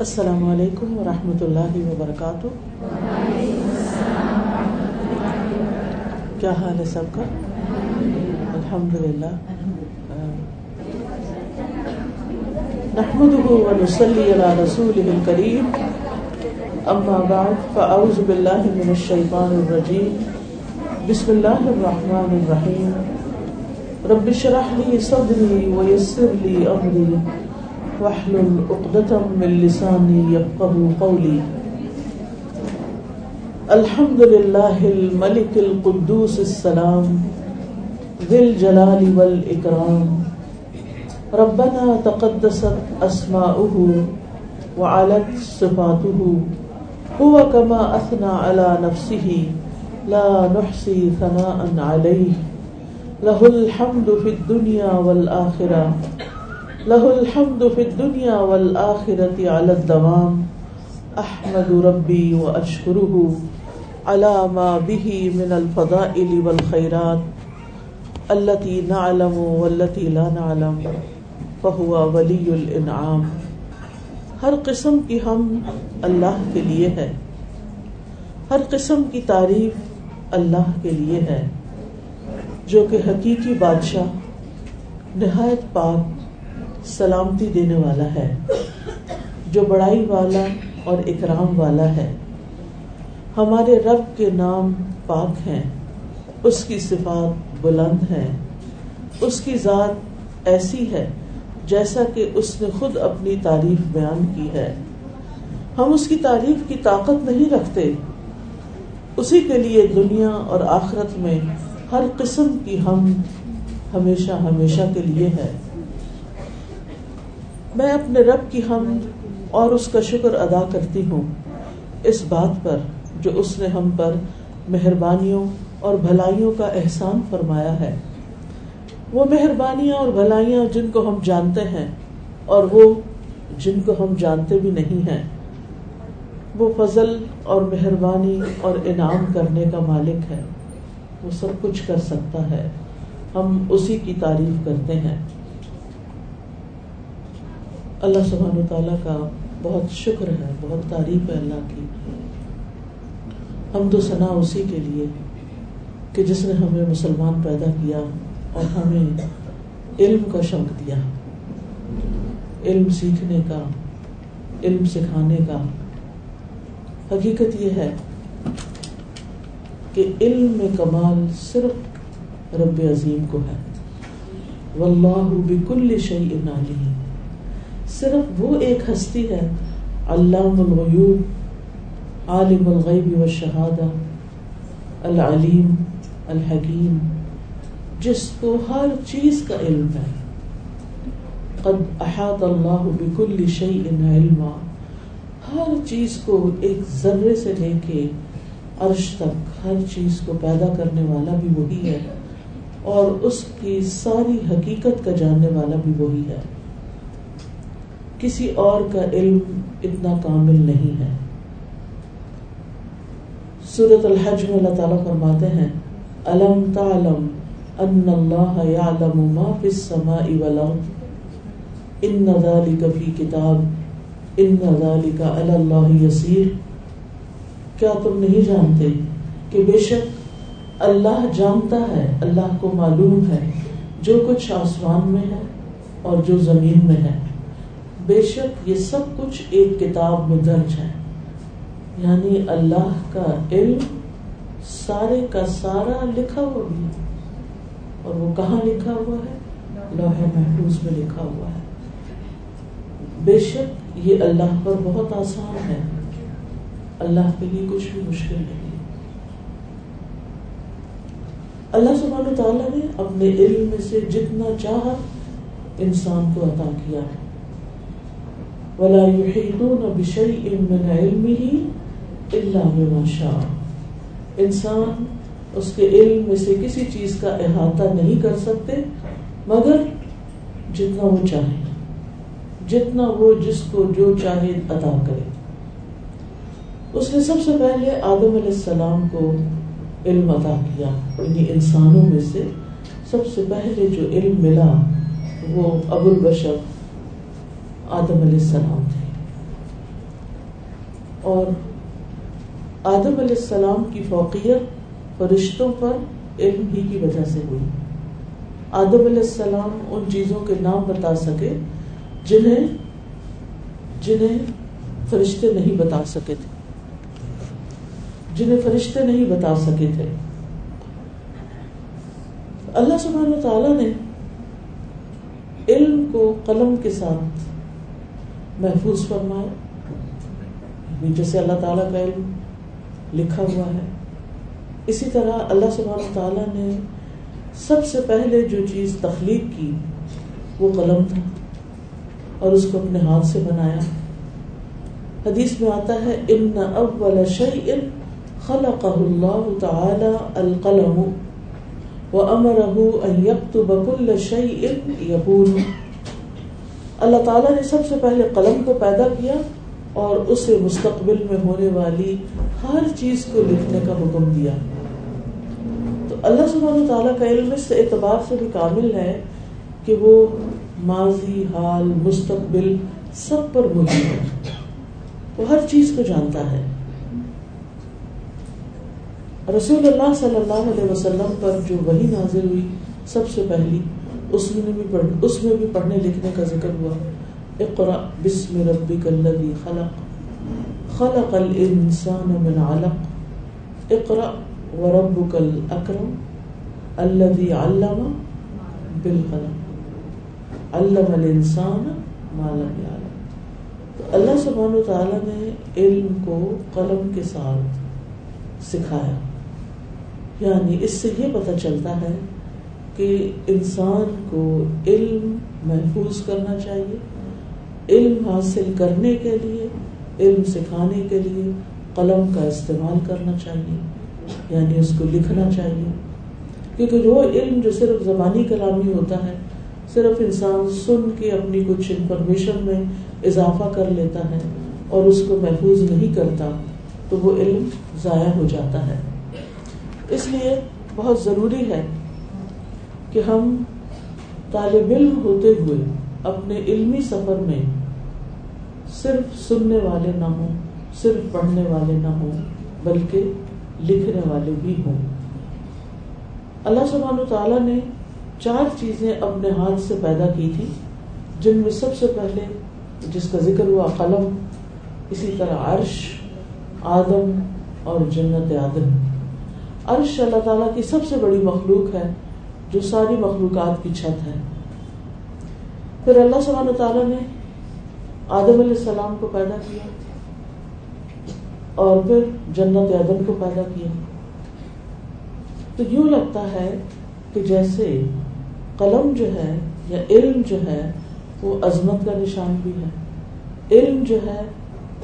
السلام علیکم ورحمۃ اللہ وبرکاتہ۔ کیا حال ہے سب کا؟ الحمد للہ نحمده ونصلي على رسوله الكريم اما بعد، فاعوذ بالله من الشيطان الرجيم بسم الله الرحمن الرحيم رب اشرح لي صدري ويسر لي امري واحلل عقدة من لساني يفقهوا قولي. الحمد لله الملك القدوس السلام، ذي الجلال والإكرام. ربنا تقدست أسماؤه وعلت صفاته. هو كما أثنى على نفسه، لا نحصي ثناء عليه. له الحمد في الدنيا والآخرة. له الحمد في الدنيا والآخرة على الدوام. أحمد ربي وأشكره على ما به من الفضائل والخيرات التي نعلم والتي لا نعلم، فهو ولي الانعام ہر قسم کی ہم اللہ کے لیے ہے۔ ہر قسم کی تعریف اللہ کے لیے ہے۔ جو کہ حقیقی بادشاہ، نہایت پاک سلامتی دینے والا ہے، جو بڑائی والا اور اکرام والا ہے۔ ہمارے رب کے نام پاک ہیں، اس کی صفات بلند ہے اس کی ذات ایسی ہے جیسا کہ اس نے خود اپنی تعریف بیان کی ہے۔ ہم اس کی تعریف کی طاقت نہیں رکھتے۔ اسی کے لیے دنیا اور آخرت میں ہر قسم کی ہم ہمیشہ ہمیشہ کے لیے ہے۔ میں اپنے رب کی ہم اور اس کا شکر ادا کرتی ہوں اس بات پر جو اس نے ہم پر مہربانیوں اور بھلائیوں کا احسان فرمایا ہے۔ وہ مہربانیاں اور بھلائیاں جن کو ہم جانتے ہیں اور وہ جن کو ہم جانتے بھی نہیں ہیں۔ وہ فضل اور مہربانی اور انعام کرنے کا مالک ہے۔ وہ سب کچھ کر سکتا ہے۔ ہم اسی کی تعریف کرتے ہیں۔ اللہ سبحانہ و تعالیٰ کا بہت شکر ہے، بہت تعریف ہے اللہ کی۔ ہم تو ثنا اسی کے لیے کہ جس نے ہمیں مسلمان پیدا کیا اور ہمیں علم کا شوق دیا۔ علم سیکھنے کا، علم سکھانے کا۔ حقیقت یہ ہے کہ علم میں کمال صرف رب عظیم کو ہے۔ واللہ بکل شیء علیم۔ صرف وہ ایک ہستی ہے، علام الغیوب، عالم الغیب و شہادہ، العلیم، الحکیم، جس کو ہر چیز کا علم ہے۔ قد احاط اللہ بکل شیء علما۔ ہر چیز کو ایک ذرے سے لے کے عرش تک ہر چیز کو پیدا کرنے والا بھی وہی ہے اور اس کی ساری حقیقت کا جاننے والا بھی وہی ہے۔ کسی اور کا علم اتنا کامل نہیں ہے۔ سورت الحج میں اللہ تعالیٰ فرماتے ہیں علم تعلم ان اللہ یعلم ما فی السماء والارض؟ ان ذالک فی کتاب، ان ذالک علی اللہ یسیر۔ کیا تم نہیں جانتے کہ بے شک اللہ جانتا ہے، اللہ کو معلوم ہے جو کچھ آسمان میں ہے اور جو زمین میں ہے؟ بے شک یہ سب کچھ ایک کتاب میں درج ہے۔ یعنی اللہ کا علم سارے کا سارا لکھا ہوا بھی اور وہ کہاں لکھا ہوا ہے؟ لوہے محفوظ میں لکھا ہوا ہے۔ بے شک یہ اللہ پر بہت آسان ہے۔ اللہ کے لیے کچھ بھی مشکل نہیں۔ اللہ سبحانہ تعالیٰ نے اپنے علم میں سے جتنا چاہا انسان کو عطا کیا۔ ہے ولا يحيطون بشيء من علمه الا بما شاء۔ انسان اس کے علم میں سے کسی چیز کا احاطہ نہیں کر سکتے، مگر جتنا وہ چاہے۔ جتنا وہ جس کو جو چاہے عطا کرے۔ اس نے سب سے پہلے آدم علیہ السلام کو علم عطا کیا۔ یعنی انسانوں میں سے سب سے پہلے جو علم ملا، وہ ابو البشر آدم علیہ السلام تھے۔ اور آدم علیہ السلام کی فوقیت فرشتوں پر علم ہی کی وجہ سے ہوئی۔ آدم علیہ السلام ان چیزوں کے نام بتا سکے جنہیں جنہیں فرشتے نہیں بتا سکے تھے۔ جنہیں فرشتے نہیں بتا سکے تھے۔ اللہ سبحانہ تعالیٰ نے علم کو قلم کے ساتھ محفوظ فرمایا جیسے اللہ تعالیٰ کا علم لکھا ہوا ہے، اسی طرح اللہ سبحانہ تعالیٰ نے سب سے پہلے جو چیز تخلیق کی، وہ قلم تھا اور اس کو اپنے ہاتھ سے بنایا۔ حدیث میں آتا ہے، ان اول شيء خلقه الله تعالی القلم وامره ان يكتب كل شيء يكون اللہ تعالیٰ نے سب سے پہلے قلم کو پیدا کیا اور اسے مستقبل میں ہونے والی ہر چیز کو لکھنے کا حکم دیا۔ تو اللہ سبحانہ تعالیٰ کا علم اس اعتبار سے بھی کامل ہے کہ وہ ماضی، حال، مستقبل سب پر موجود ہے۔ وہ ہر چیز کو جانتا ہے۔ رسول اللہ صلی اللہ علیہ وسلم پر جو وہی نازل ہوئی سب سے پہلی اس میں بھی پڑھ اس میں بھی پڑھنے لکھنے کا ذکر ہوا اقرا بسم ربک الذی خلق۔ خلق الانسان من علق۔ اقرا وربک الاکرم الذی علم بالقلم۔ علم الانسان ما لم يعلم۔ تو اللہ سبحانہ تعالیٰ نے علم کو قلم کے ساتھ سکھایا۔ یعنی اس سے یہ پتہ چلتا ہے کہ انسان کو علم محفوظ کرنا چاہیے، علم حاصل کرنے کے لیے، علم سکھانے کے لیے قلم کا استعمال کرنا چاہیے یعنی اس کو لکھنا چاہیے۔ کیونکہ وہ علم جو صرف زبانی کلامی ہوتا ہے، صرف انسان سن کے اپنی کچھ انفارمیشن میں اضافہ کر لیتا ہے اور اس کو محفوظ نہیں کرتا، تو وہ علم ضائع ہو جاتا ہے۔ اس لیے بہت ضروری ہے کہ ہم طالب علم ہوتے ہوئے اپنے علمی سفر میں صرف سننے والے نہ ہوں، صرف پڑھنے والے نہ ہوں، بلکہ لکھنے والے بھی ہوں۔ اللہ سبحانہ تعالیٰ نے چار چیزیں اپنے ہاتھ سے پیدا کی تھی جن میں سب سے پہلے جس کا ذکر ہوا، قلم، اسی طرح عرش، آدم اور جنت آدم عرش اللہ تعالیٰ کی سب سے بڑی مخلوق ہے جو ساری مخلوقات کی چھت ہے۔ پھر اللہ سبحانہ تعالیٰ نے آدم علیہ السلام کو پیدا کیا اور پھر جنت آدم کو پیدا کیا۔ تو یوں لگتا ہے کہ جیسے قلم جو ہے یا علم جو ہے وہ عظمت کا نشان بھی ہے۔ علم جو ہے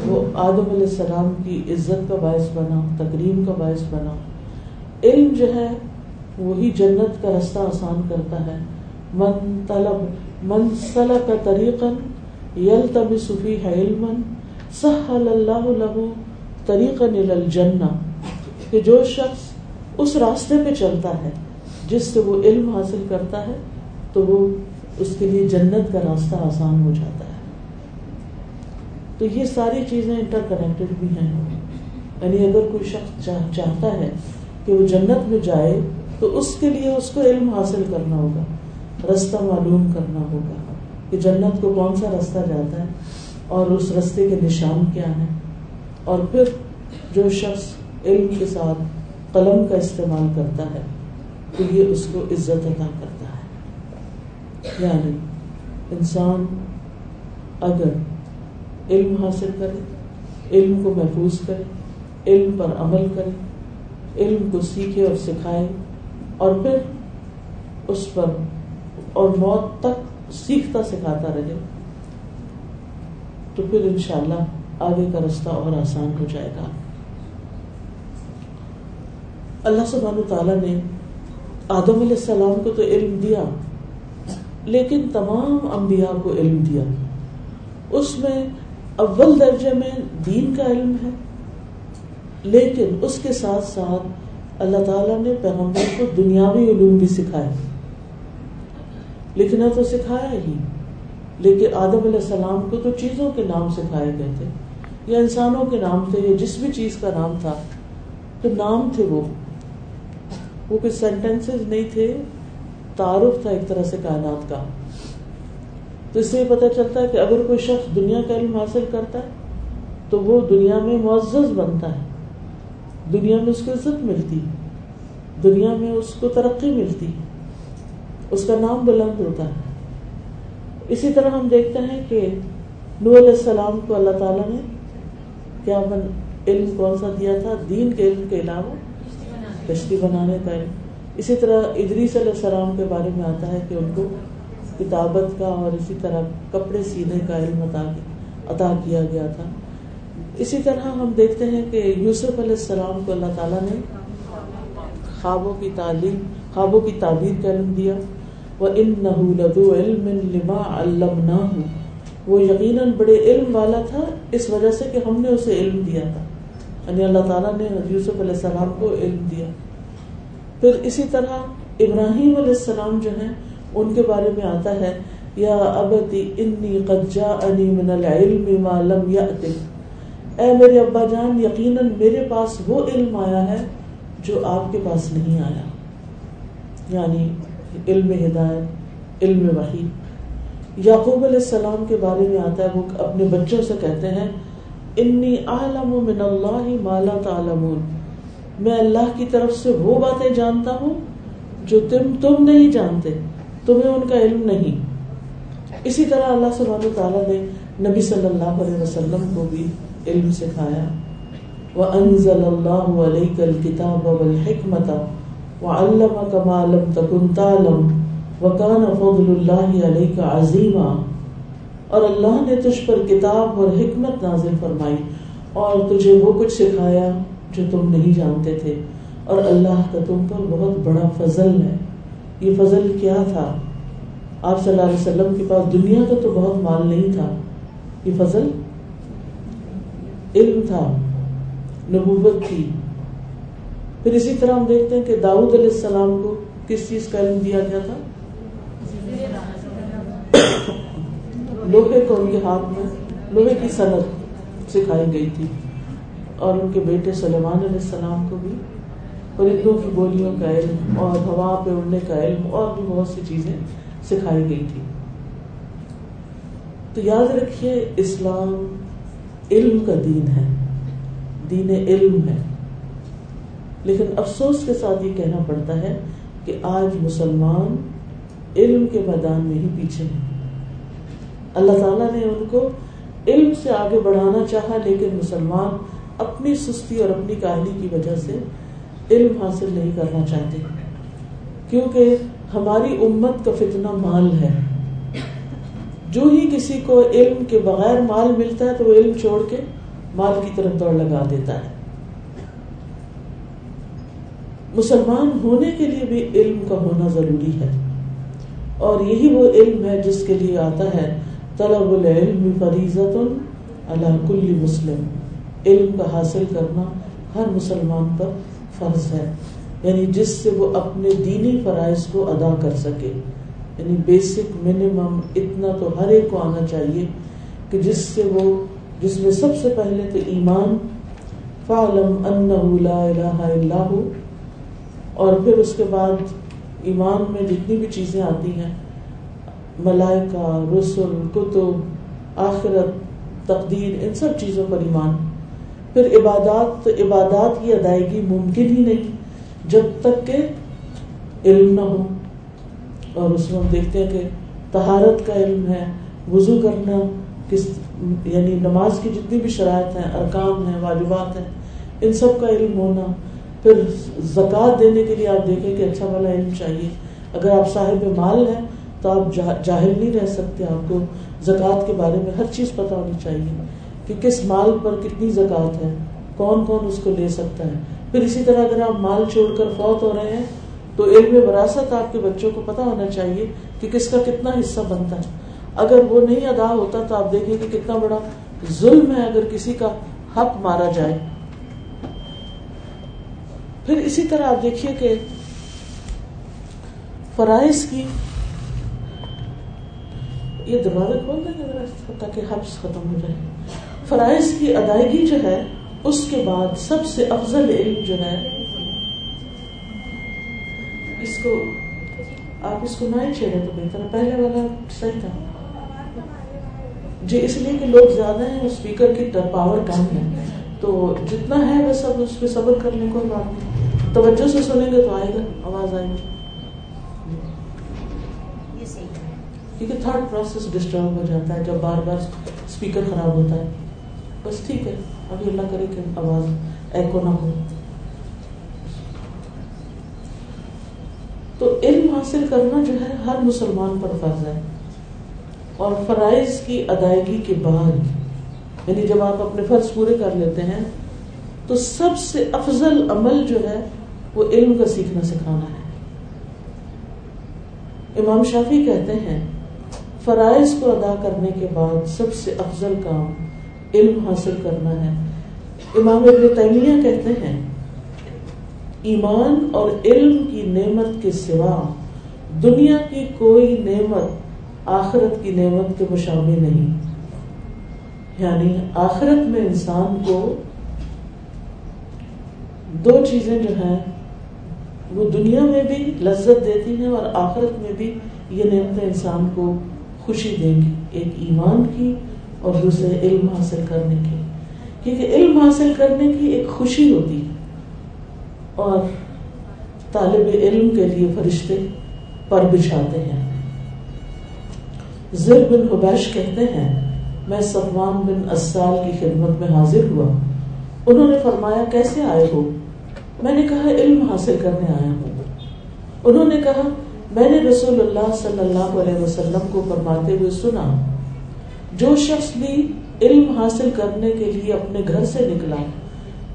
وہ آدم علیہ السلام کی عزت کا باعث بنا تقریم کا باعث بنا۔ علم جو ہے وہی جنت کا رستہ آسان کرتا ہے۔ من طلب من صلاح کا طریقن یل تب صفی ہے سہل اللہ له طریقن الجنہ۔ کہ جو شخص اس راستے پہ چلتا ہے، جس سے وہ علم حاصل کرتا ہے، تو وہ اس کے لیے جنت کا راستہ آسان ہو جاتا ہے۔ تو یہ ساری چیزیں انٹر کنیکٹڈ بھی ہیں۔ یعنی اگر کوئی شخص چاہتا ہے کہ وہ جنت میں جائے تو اس کے لیے اس کو علم حاصل کرنا ہوگا، رستہ معلوم کرنا ہوگا کہ جنت کو کون سا رستہ جاتا ہے اور اس رستے کے نشان کیا ہیں۔ اور پھر جو شخص علم کے ساتھ قلم کا استعمال کرتا ہے، تو یہ اس کو عزت عطا کرتا ہے۔ یعنی انسان اگر علم حاصل کرے، علم کو محفوظ کرے، علم پر عمل کرے، علم کو سیکھے اور سکھائے اور پھر اس پر اور موت تک سیکھتا سکھاتا رہے۔ تو پھر انشاءاللہ آگے کا رستہ اور آسان ہو جائے گا۔ اللہ سبحانہ تعالیٰ نے آدم علیہ السلام کو تو علم دیا، لیکن تمام انبیاء کو علم دیا۔ اس میں اول درجے میں دین کا علم ہے، لیکن اس کے ساتھ ساتھ اللہ تعالیٰ نے پیغمبر کو دنیاوی علوم بھی سکھائے۔ لکھنا تو سکھایا ہی، لیکن آدم علیہ السلام کو تو چیزوں کے نام سکھائے گئے تھے، یا انسانوں کے نام تھے، یا جس بھی چیز کا نام تھا تو نام تھے وہ۔ وہ کچھ سینٹینس نہیں تھے، تعارف تھا ایک طرح سے کائنات کا۔ تو اس سے یہ پتہ چلتا ہے کہ اگر کوئی شخص دنیا کا علم حاصل کرتا ہے، تو وہ دنیا میں معزز بنتا ہے۔ دنیا میں اس کو عزت ملتی دنیا میں اس کو ترقی ملتی اس کا نام بلند ہوتا ہے۔ اسی طرح ہم دیکھتے ہیں کہ نو علیہ السلام کو اللہ تعالیٰ نے کیا من علم کون سا دیا تھا؟ دین کے علم کے علاوہ کشتی بنانے کا علم۔ اسی طرح ادریس علیہ السلام کے بارے میں آتا ہے کہ ان کو کتابت کا اور اسی طرح کپڑے سینے کا علم عطا کیا گیا تھا۔ اسی طرح ہم دیکھتے ہیں کہ یوسف علیہ السلام کو اللہ تعالیٰ نے خوابوں کی تعلیم، خوابوں کی تعبیر کا علم دیا۔ وہ ان لدو علم لما علمنا وہ یقیناً بڑے علم والا تھا، اس وجہ سے کہ ہم نے اسے علم دیا تھا۔ یعنی اللہ تعالیٰ نے یوسف علیہ السلام کو علم دیا۔ پھر اسی طرح ابراہیم علیہ السلام جو ہیں، ان کے بارے میں آتا ہے، یا ابتی انی قد جاءنی من العلم ما لم یأتک۔ اے میرے ابا جان، یقیناً میرے پاس وہ علم آیا ہے جو آپ کے پاس نہیں آیا۔ یعنی علم ہدایت، علم وحی۔ یعقوب علیہ السلام کے بارے میں آتا ہے، وہ اپنے بچوں سے کہتے ہیں، انی عالم من اللہ مالا تعلمون۔ میں اللہ کی طرف سے وہ باتیں جانتا ہوں جو تم تم نہیں جانتے، تمہیں ان کا علم نہیں۔ اسی طرح اللہ سبحانہ تعالیٰ نے نبی صلی اللہ علیہ وسلم کو بھی علم سکھایا. وَأَنزَلَ اللَّهُ عَلَيْكَ الْكِتَابَ وَالْحِكْمَةَ وَعَلَّمَكَ مَا لَمْ تَكُنْ تَعْلَمُ وکان فضل اللہ علیہ کا اور اللہ نے تجھ پر کتاب اور حکمت نازل فرمائی اور تجھے وہ کچھ سکھایا جو تم نہیں جانتے تھے. اور اللہ کا تم پر بہت بڑا فضل ہے. یہ فضل کیا تھا؟ آپ صلی اللہ علیہ وسلم کے پاس دنیا کا تو بہت مال نہیں تھا. یہ فضل علم تھا، نبوت تھی۔ پھر اسی طرح ہم دیکھتے ہیں کہ داؤد علیہ السلام کو کس چیز کا علم دیا گیا تھا؟ لوہے کو ان کے ہاتھ میں، لوہے کی صنعت سکھائی گئی تھی۔ اور ان کے بیٹے سلیمان علیہ السلام کو بھی پرندوں کی بولیوں کا علم اور ہوا پہ اڑنے کا علم اور بھی بہت سی چیزیں سکھائی گئی تھی۔ تو یاد رکھیے، اسلام علم کا دین ہے۔ دین علم ہے۔ لیکن افسوس کے ساتھ یہ کہنا پڑتا ہے کہ آج مسلمان علم کے میدان میں ہی پیچھے ہیں۔ اللہ تعالیٰ نے ان کو علم سے آگے بڑھانا چاہا، لیکن مسلمان اپنی سستی اور اپنی کاہلی کی وجہ سے علم حاصل نہیں کرنا چاہتے۔ کیونکہ ہماری امت کا فتنہ مال ہے۔ جو ہی کسی کو علم کے بغیر مال ملتا ہے تو وہ علم چھوڑ کے مال کی طرف دوڑ لگا دیتا ہے۔ مسلمان ہونے کے لیے بھی علم کا ہونا ضروری ہے۔ اور یہی وہ علم ہے جس کے لیے آتا ہے۔ طلب العلم فریضت اللہ کل مسلم۔ علم کا حاصل کرنا ہر مسلمان پر فرض ہے۔ یعنی جس سے وہ اپنے دینی فرائض کو ادا کر سکے۔ یعنی بیسک منیمم اتنا تو ہر ایک کو آنا چاہیے کہ جس سے وہ جس میں سب سے پہلے تو ایمان فعلم انہ لا الہ الا ہو، اور پھر اس کے بعد ایمان میں جتنی بھی چیزیں آتی ہیں، ملائکہ رسول کتب، آخرت، تقدیر، ان سب چیزوں پر ایمان۔ پھر عبادات، تو عبادات کی ادائیگی ممکن ہی نہیں، جب تک کہ علم نہ ہو۔ اور اس میں ہم دیکھتے ہیں کہ تہارت کا علم ہے، وضو کرنا، کس یعنی نماز کی جتنی بھی شرائط ہیں ارکام ہیں، واجبات ہیں، ان سب کا علم ہونا۔ پھر زکوٰۃ دینے کے لیے آپ دیکھیں کہ اچھا والا علم چاہیے۔ اگر آپ صاحب مال ہیں تو آپ جاہل نہیں رہ سکتے۔ آپ کو زکوٰۃ کے بارے میں ہر چیز پتہ ہونی چاہیے کہ کس مال پر کتنی زکوٰۃ ہے، کون کون اس کو لے سکتا ہے۔ پھر اسی طرح اگر آپ مال چھوڑ کر فوت ہو رہے ہیں تو علم وراثت آپ کے بچوں کو پتا ہونا چاہیے کہ کس کا کتنا حصہ بنتا ہے۔ اگر وہ نہیں ادا ہوتا تو آپ دیکھیں کہ کتنا بڑا ظلم ہے اگر کسی کا حق مارا جائے۔ پھر اسی طرح آپ دیکھیے کہ فرائض کی یہ دروازہ کھول دیں گے تاکہ حبس ختم ہو جائے۔ فرائض کی ادائیگی جو ہے، اس کے بعد سب سے افضل علم جو ہے اس کو آپ اس کو نہ ہی چھیڑے تو بہتر پہلے والا صحیح تھا۔ جی اس لیے کہ لوگ زیادہ ہیں اسپیکر کی پاور کم ہے۔ تو جتنا ہے وہ سب اس پہ صبر کرنے کو بات نہیں توجہ سے سنیں گے تو آئے گا۔ آواز آئے گی۔ کیونکہ تھرڈ پروسیس ڈسٹرب ہو جاتا ہے جب بار بار اسپیکر خراب ہوتا ہے۔ بس ٹھیک ہے۔ ابھی اللہ کرے کہ آواز ایکو نہ ہو۔ تو علم حاصل کرنا جو ہے ہر مسلمان پر فرض ہے۔ اور فرائض کی ادائیگی کے بعد یعنی جب آپ اپنے فرض پورے کر لیتے ہیں، تو سب سے افضل عمل جو ہے، وہ علم کا سیکھنا سکھانا ہے۔ امام شافی کہتے ہیں، فرائض کو ادا کرنے کے بعد سب سے افضل کام علم حاصل کرنا ہے۔ امام ابن تیمیہ کہتے ہیں ایمان اور علم کی نعمت کے سوا دنیا کی کوئی نعمت آخرت کی نعمت کے مشابہ نہیں۔ یعنی آخرت میں انسان کو دو چیزیں جو ہیں، وہ دنیا میں بھی لذت دیتی ہیں اور آخرت میں بھی یہ نعمتیں انسان کو خوشی دیں گی، ایک ایمان کی اور دوسرے علم حاصل کرنے کی۔ کیونکہ علم حاصل کرنے کی ایک خوشی ہوتی ہے۔ اور طالب علم کے لیے فرشتے پر بچھاتے ہیں۔ زر بن حبیش کہتے ہیں، میں صفوان بن اسال کی خدمت میں حاضر ہوا۔ انہوں نے فرمایا، کیسے آئے ہو؟ میں نے کہا، علم حاصل کرنے آیا ہوں۔ انہوں نے کہا، میں نے رسول اللہ صلی اللہ علیہ وسلم کو فرماتے ہوئے سنا، جو شخص بھی علم حاصل کرنے کے لیے اپنے گھر سے نکلا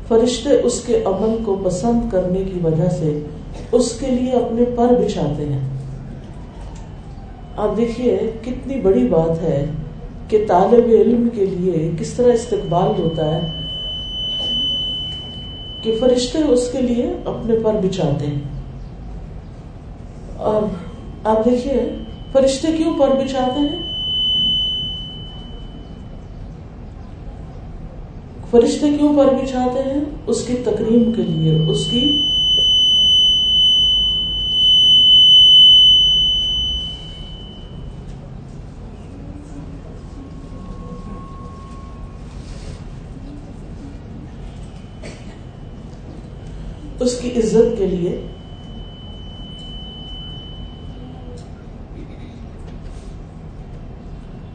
فرشتے اس کے عمل کو پسند کرنے کی وجہ سے اس کے لیے اپنے پر بچھاتے ہیں۔ آپ دیکھیے کتنی بڑی بات ہے کہ طالب علم کے لیے کس طرح استقبال ہوتا ہے کہ فرشتے اس کے لیے اپنے پر بچھاتے ہیں۔ اور آپ دیکھیے فرشتے کیوں پر بچھاتے ہیں؟ فرشتے کیوں پر بچھاتے ہیں؟ اس کی تکریم کے لیے، اس کی اس کی عزت کے لیے۔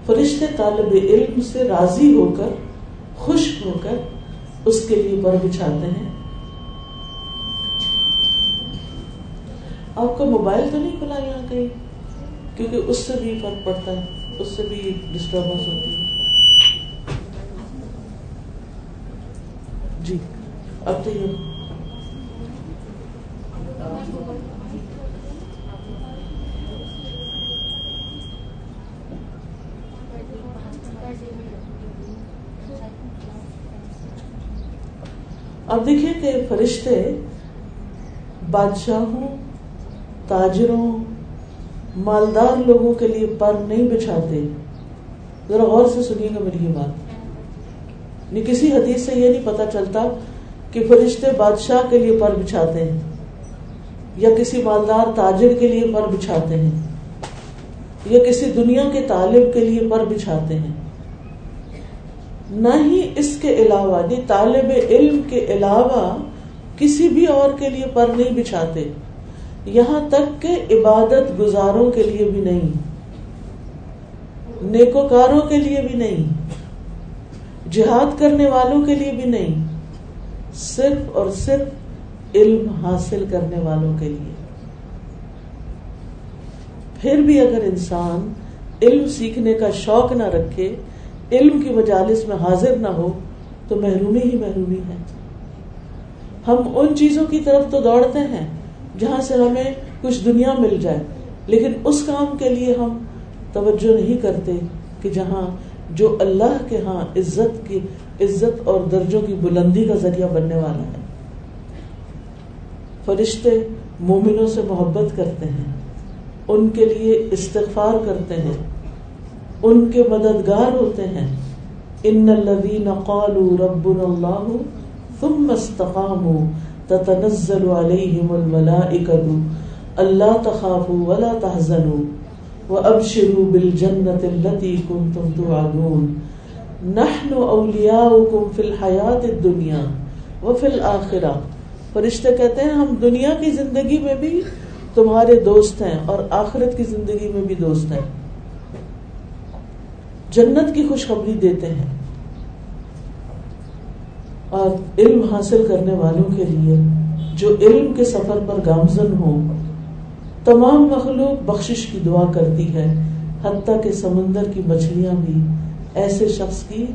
فرشتے طالب علم سے راضی ہو کر خوش ہو کر اس کے لیے بر بچھاتے ہیں۔ آپ کو موبائل تو نہیں کھلا یہاں کہیں؟ کیونکہ اس سے بھی فرق پڑتا ہے، اس سے بھی ڈسٹربنس ہوتی ہے۔ جی اب تو یہ اب دیکھیے کہ فرشتے بادشاہوں، تاجروں، مالدار لوگوں کے لیے پر نہیں بچھاتے۔ ذرا غور سے سنیے گا میری یہ بات۔ نہیں کسی حدیث سے یہ نہیں پتا چلتا کہ فرشتے بادشاہ کے لیے پر بچھاتے ہیں یا کسی مالدار، تاجر کے لیے پر بچھاتے ہیں یا کسی دنیا کے طالب کے لیے پر بچھاتے ہیں۔ نہ ہی اس کے علاوہ یعنی طالب علم کے علاوہ کسی بھی اور کے لیے پر نہیں بچھاتے۔ یہاں تک کہ عبادت گزاروں کے لیے بھی نہیں۔ نیکوکاروں کے لیے بھی نہیں۔ جہاد کرنے والوں کے لیے بھی نہیں۔ صرف اور صرف علم حاصل کرنے والوں کے لیے۔ پھر بھی اگر انسان علم سیکھنے کا شوق نہ رکھے علم کی مجالس میں حاضر نہ ہو تو محرومی ہی محرومی ہے۔ ہم ان چیزوں کی طرف تو دوڑتے ہیں جہاں سے ہمیں کچھ دنیا مل جائے، لیکن اس کام کے لیے ہم توجہ نہیں کرتے کہ جہاں جو اللہ کے ہاں عزت کی، عزت اور درجوں کی بلندی کا ذریعہ بننے والا ہے۔ فرشتے مومنوں سے محبت کرتے ہیں، ان کے لیے استغفار کرتے ہیں۔ ان کے مددگار ہوتے ہیں۔ ان الذين قالوا ربنا الله ثم استقاموا تتنزل عليهم الملائكة الا تخافوا ولا تحزنوا وابشروا بالجنة التي كنتم توعدون۔ نحن اولیاؤکم فی الحیات الدنیا وفی الاخرہ۔ فرشتے کہتے ہیں، ہم دنیا کی زندگی میں بھی تمہارے دوست ہیں اور آخرت کی زندگی میں بھی دوست ہیں۔ جنت کی خوشخبری دیتے ہیں۔ اور علم حاصل کرنے والوں کے لیے جو علم کے سفر پر گامزن ہو تمام مخلوق بخشش کی دعا کرتی ہے، حتیٰ کہ سمندر کی مچھلیاں بھی ایسے شخص کی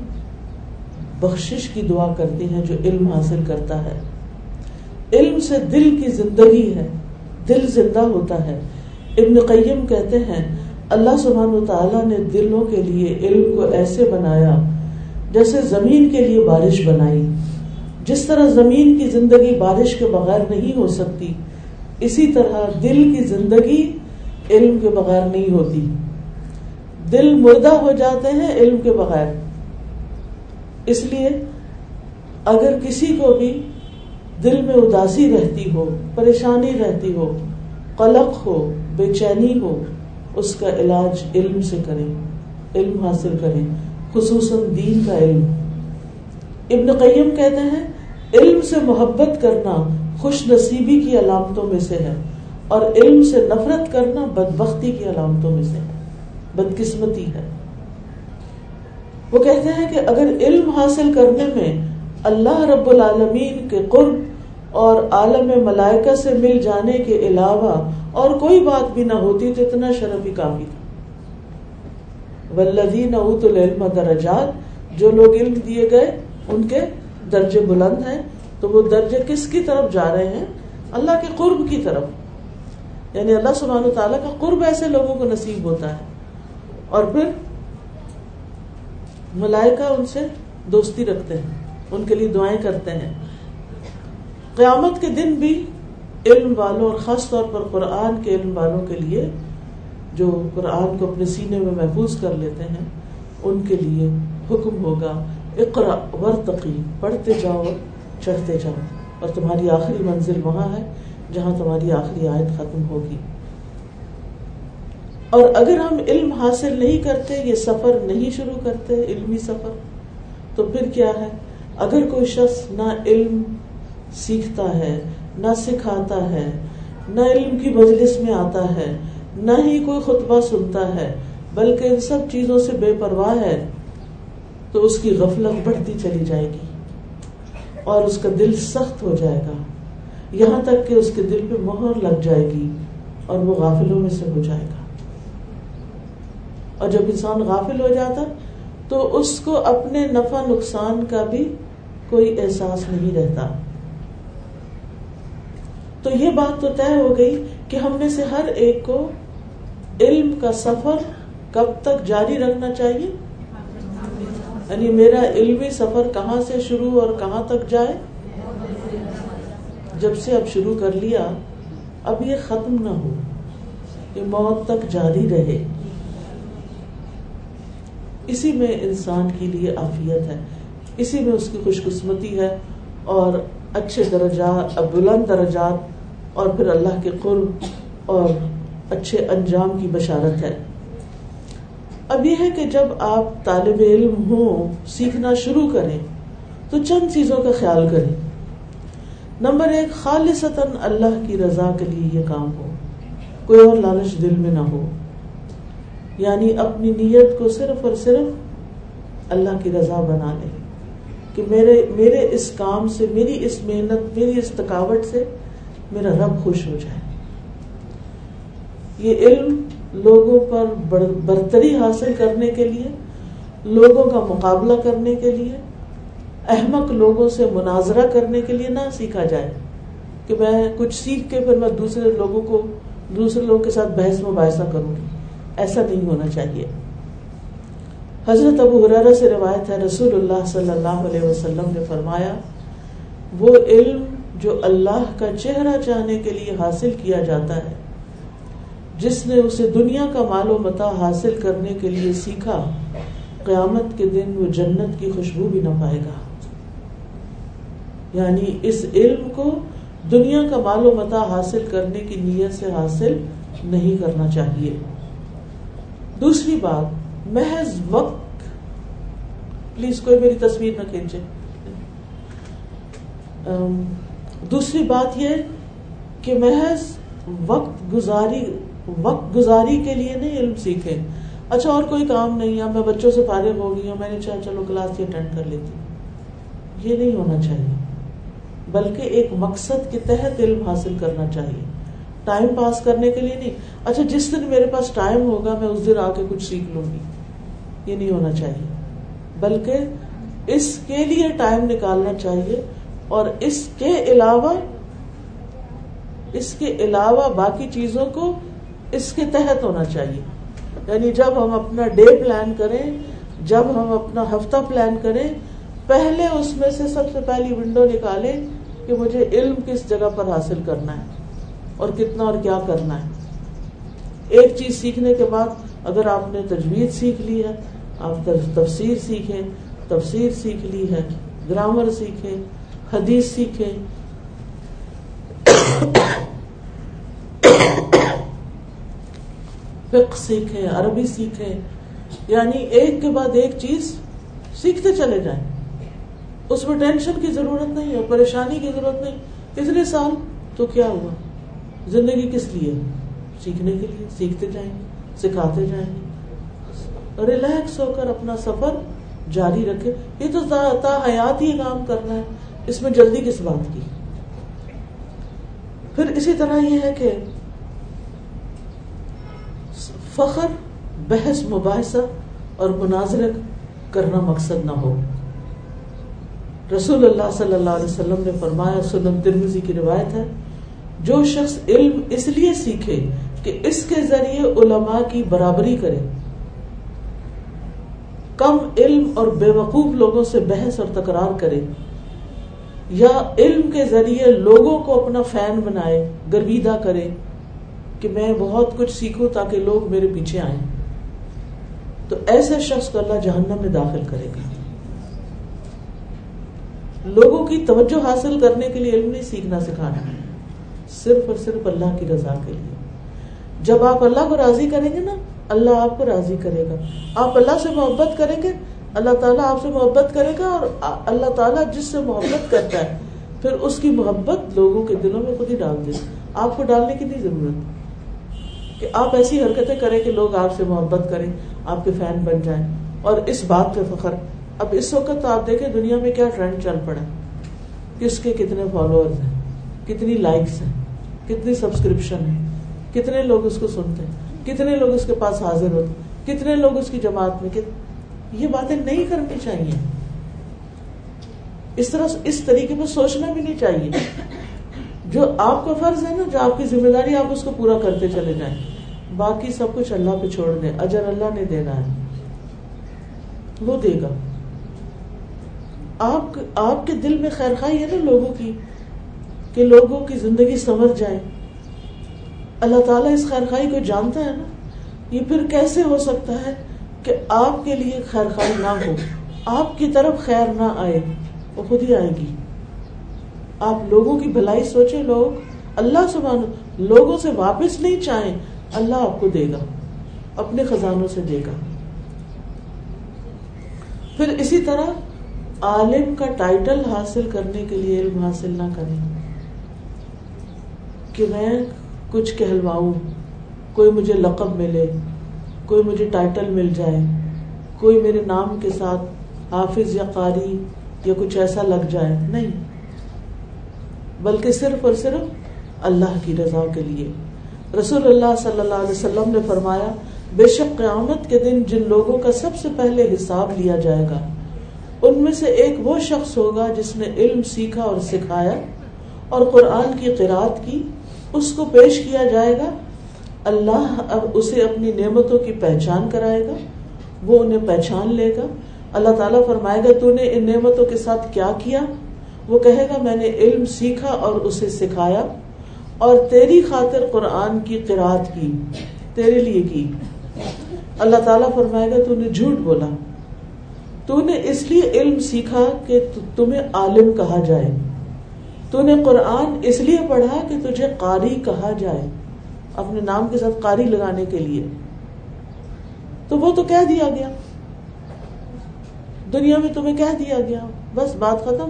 بخشش کی دعا کرتی ہیں جو علم حاصل کرتا ہے۔ علم سے دل کی زندگی ہے، دل زندہ ہوتا ہے۔ ابن قیم کہتے ہیں اللہ سبحانہ و تعالیٰ نے دلوں کے لیے علم کو ایسے بنایا جیسے زمین کے لیے بارش بنائی۔ جس طرح زمین کی زندگی بارش کے بغیر نہیں ہو سکتی، اسی طرح دل کی زندگی علم کے بغیر نہیں ہوتی۔ دل مردہ ہو جاتے ہیں علم کے بغیر۔ اس لیے اگر کسی کو بھی دل میں اداسی رہتی ہو، پریشانی رہتی ہو، قلق ہو، بے چینی ہو اس کا علاج علم سے کریں، علم حاصل کریں، خصوصاً دین کا علم۔ ابن قیم کہتے ہیں، علم سے محبت کرنا خوش نصیبی کی علامتوں میں سے ہے اور علم سے نفرت کرنا بدبختی کی علامتوں میں سے ہے، بدقسمتی ہے۔ وہ کہتے ہیں کہ اگر علم حاصل کرنے میں اللہ رب العالمین کے قرب اور عالم ملائکہ سے مل جانے کے علاوہ اور کوئی بات بھی نہ ہوتی تو اتنا شرف ہی کافی تھا۔ ولدین اوت العلم درجات، جو لوگ علم دیے گئے، ان کے درجے بلند ہیں۔ تو وہ درجے کس کی طرف جا رہے ہیں؟ اللہ کے قرب کی طرف۔ یعنی اللہ سبحانہ تعالیٰ کا قرب ایسے لوگوں کو نصیب ہوتا ہے۔ اور پھر ملائکہ ان سے دوستی رکھتے ہیں، ان کے لیے دعائیں کرتے ہیں۔ قیامت کے دن بھی علم والوں اور خاص طور پر قرآن کے علم والوں کے لیے جو قرآن کو اپنے سینے میں محفوظ کر لیتے ہیں، ان کے لیے حکم ہوگا اقرا ورتقی پڑھتے جاؤ چڑھتے جاؤ۔ اور تمہاری آخری منزل وہاں ہے، جہاں تمہاری آخری آیت ختم ہوگی۔ اور اگر ہم علم حاصل نہیں کرتے، یہ سفر نہیں شروع کرتے، علمی سفر، تو پھر کیا ہے؟ اگر کوئی شخص نہ علم سیکھتا ہے، نہ سکھاتا ہے، نہ علم کی مجلس میں آتا ہے، نہ ہی کوئی خطبہ سنتا ہے، بلکہ ان سب چیزوں سے بے پرواہ ہے، تو اس کی غفلت بڑھتی چلی جائے گی اور اس کا دل سخت ہو جائے گا۔ یہاں تک کہ اس کے دل پہ مہر لگ جائے گی اور وہ غافلوں میں سے ہو جائے گا۔ اور جب انسان غافل ہو جاتا تو اس کو اپنے نفع نقصان کا بھی کوئی احساس نہیں رہتا۔ تو یہ بات تو طے ہو گئی کہ ہم میں سے ہر ایک کو علم کا سفر کب تک جاری رکھنا چاہیے؟ یعنی میرا علمی سفر کہاں سے شروع اور کہاں تک جائے؟ جب سے اب شروع کر لیا، اب یہ ختم نہ ہو، یہ موت تک جاری رہے۔ اسی میں انسان کے لیے عافیت ہے، اسی میں اس کی خوش قسمتی ہے اور اچھے درجات بلند درجات اور پھر اللہ کے قرب اور اچھے انجام کی بشارت ہے۔ اب یہ ہے کہ جب آپ طالب علم ہوں، سیکھنا شروع کریں، تو چند چیزوں کا خیال کریں۔ نمبر ایک، خالصتاً اللہ کی رضا کے لیے یہ کام ہو۔ کوئی اور لالچ دل میں نہ ہو۔ یعنی اپنی نیت کو صرف اور صرف اللہ کی رضا بنا لے کہ میرے میرے اس کام سے، میری اس محنت، میری اس تھکاوٹ سے میرا رب خوش ہو جائے۔ یہ علم لوگوں پر برتری حاصل کرنے کے لیے، لوگوں کا مقابلہ کرنے کے لیے، احمق لوگوں سے مناظرہ کرنے کے لیے نہ سیکھا جائے کہ میں کچھ سیکھ کے پھر میں دوسرے لوگوں کو، دوسرے لوگوں کے ساتھ بحث مباحثہ کروں گی۔ ایسا نہیں ہونا چاہیے۔ حضرت ابو حرارہ سے روایت ہے، رسول اللہ صلی اللہ علیہ وسلم نے فرمایا، وہ علم جو اللہ کا چہرہ چاہنے کے لیے حاصل کیا جاتا ہے۔ جس نے اسے دنیا کا مال و متا حاصل کرنے کے لیے سیکھا، قیامت کے دن وہ جنت کی خوشبو بھی نہ پائے گا۔ یعنی اس علم کو دنیا کا مال و متا حاصل کرنے کی نیت سے حاصل نہیں کرنا چاہیے۔ دوسری بات، محض وقت۔ پلیز کوئی میری تصویر نہ کھینچے دوسری بات یہ کہ محض وقت گزاری وقت گزاری کے لیے نہیں علم سیکھے اچھا اور کوئی کام نہیں ہے میں بچوں سے فارغ ہو گئی ہوں، میں نے چاہ چلو کلاس اٹینڈ کر لیتی۔ ہوں یہ نہیں ہونا چاہیے، بلکہ ایک مقصد کے تحت علم حاصل کرنا چاہیے۔ ٹائم پاس کرنے کے لیے نہیں۔ اچھا جس دن میرے پاس ٹائم ہوگا، میں اس دن آ کے کچھ سیکھ لوں گی۔ یہ نہیں ہونا چاہیے، بلکہ اس کے لیے ٹائم نکالنا چاہیے۔ اور اس کے علاوہ اس کے علاوہ باقی چیزوں کو اس کے تحت ہونا چاہیے۔ یعنی جب ہم اپنا ڈے پلان کریں، جب ہم اپنا ہفتہ پلان کریں، پہلے اس میں سے سب سے پہلی ونڈو نکالیں کہ مجھے علم کس جگہ پر حاصل کرنا ہے اور کتنا اور کیا کرنا ہے۔ ایک چیز سیکھنے کے بعد اگر آپ نے تجویز سیکھ لی ہے، آپ تفسیر سیکھیں، تفسیر سیکھ لی ہے، گرامر سیکھیں حدیث سیکھیں فقہ سیکھیں عربی سیکھیں یعنی ایک کے بعد ایک چیز سیکھتے چلے جائیں۔ اس میں ٹینشن کی ضرورت نہیں ہے، پریشانی کی ضرورت نہیں۔ اتنے سال تو کیا ہوا؟ زندگی کس لیے؟ سیکھنے کے لیے، سیکھتے جائیں گے سکھاتے جائیں۔ گے ریلیکس ہو کر اپنا سفر جاری رکھے یہ تو تا حیات ہی کام کرنا ہے۔ اس میں جلدی کس بات کی؟ پھر اسی طرح یہ ہے کہ فخر، بحث، مباحثہ اور مناظر کرنا مقصد نہ ہو۔ رسول اللہ صلی اللہ علیہ وسلم نے فرمایا، سنن ترمزی کی روایت ہے، جو شخص علم اس لیے سیکھے کہ اس کے ذریعے علماء کی برابری کرے۔ کم علم اور بے وقوف لوگوں سے بحث اور تکرار کرے۔ یا علم کے ذریعے لوگوں کو اپنا فین بنائے، گرویدہ کرے کہ میں بہت کچھ سیکھوں تاکہ لوگ میرے پیچھے آئیں۔ تو ایسے شخص کو اللہ جہنم میں داخل کرے گا۔ لوگوں کی توجہ حاصل کرنے کے لیے علم نہیں، سیکھنا، سکھانا۔ ہے صرف اور صرف اللہ کی رضا کے لیے۔ جب آپ اللہ کو راضی کریں گے نا، اللہ آپ کو راضی کرے گا۔ آپ اللہ سے محبت کریں گے اللہ تعالیٰ آپ سے محبت کرے گا اور اللہ تعالیٰ جس سے محبت کرتا ہے، پھر اس کی محبت لوگوں کے دلوں میں خود ہی ڈال دے۔ آپ کو ڈالنے کی نہیں ضرورت۔ کہ آپ ایسی حرکتیں کریں کہ لوگ آپ سے محبت کریں، آپ کے فین بن جائیں۔ اور اس بات پہ فخر۔ اب اس وقت تو آپ دیکھیں دنیا میں کیا ٹرینڈ چل پڑا کس کے کتنے فالوور ہیں، کتنی لائکس ہیں، کتنی سبسکرپشن ہے کتنے لوگ اس کو سنتے ہیں، کتنے لوگ اس کے پاس حاضر ہوتے ہیں، کتنے لوگ اس کی جماعت میں کتنے یہ باتیں نہیں کرنی چاہیے۔ اس طرح اس طریقے پہ سوچنا بھی نہیں چاہیے۔ جو آپ کا فرض ہے نا، جو آپ کی ذمہ داری آپ اس کو پورا کرتے چلے جائیں۔ باقی سب کچھ اللہ پہ چھوڑ دیں، اجر اللہ نے دینا ہے۔ وہ دے گا۔ آپ آپ کے دل میں خیر خائی ہے نا لوگوں کی، کہ لوگوں کی زندگی سمجھ جائے۔ اللہ تعالیٰ اس خیر خائی کو جانتا ہے نا۔ یہ پھر کیسے ہو سکتا ہے؟ کہ آپ کے لیے خیر خائی نہ ہو، آپ کی طرف خیر نہ آئے، وہ خود ہی آئے گی۔ آپ لوگوں کی بھلائی سوچے لوگ، اللہ سبحانہ لوگوں سے واپس نہیں چاہیں، اللہ آپ کو دے گا، اپنے خزانوں سے دے گا۔ پھر اسی طرح عالم کا ٹائٹل حاصل کرنے کے لیے علم حاصل نہ کریں۔ کہ میں کچھ کہلواؤں، کوئی مجھے لقب ملے۔ کوئی مجھے ٹائٹل مل جائے، کوئی میرے نام کے ساتھ حافظ یا قاری یا کچھ ایسا لگ جائے، نہیں۔ بلکہ صرف اور صرف اللہ کی رضا کے لیے۔ رسول اللہ صلی اللہ علیہ وسلم نے فرمایا، بے شک قیامت کے دن جن لوگوں کا سب سے پہلے حساب لیا جائے گا، ان میں سے ایک وہ شخص ہوگا جس نے علم سیکھا اور سکھایا اور قرآن کی قرآت کی اس کو پیش کیا جائے گا اللہ اب اسے اپنی نعمتوں کی پہچان کرائے گا، وہ انہیں پہچان لے گا۔ اللہ تعالیٰ فرمائے گا، تو نے ان نعمتوں کے ساتھ کیا کیا؟ وہ کہے گا، میں نے علم سیکھا اور اسے سکھایا اور تیری خاطر قرآن کی قرآت کی، تیرے لیے کی۔ اللہ تعالیٰ فرمائے گا، تو نے جھوٹ بولا۔ تو نے اس لیے علم سیکھا کہ تمہیں عالم کہا جائے۔ تو نے قرآن اس لیے پڑھا کہ تجھے قاری کہا جائے۔ اپنے نام کے ساتھ قاری لگانے کے لیے۔ تو وہ تو کہہ دیا گیا۔ دنیا میں تمہیں کہہ دیا گیا۔ بس بات ختم۔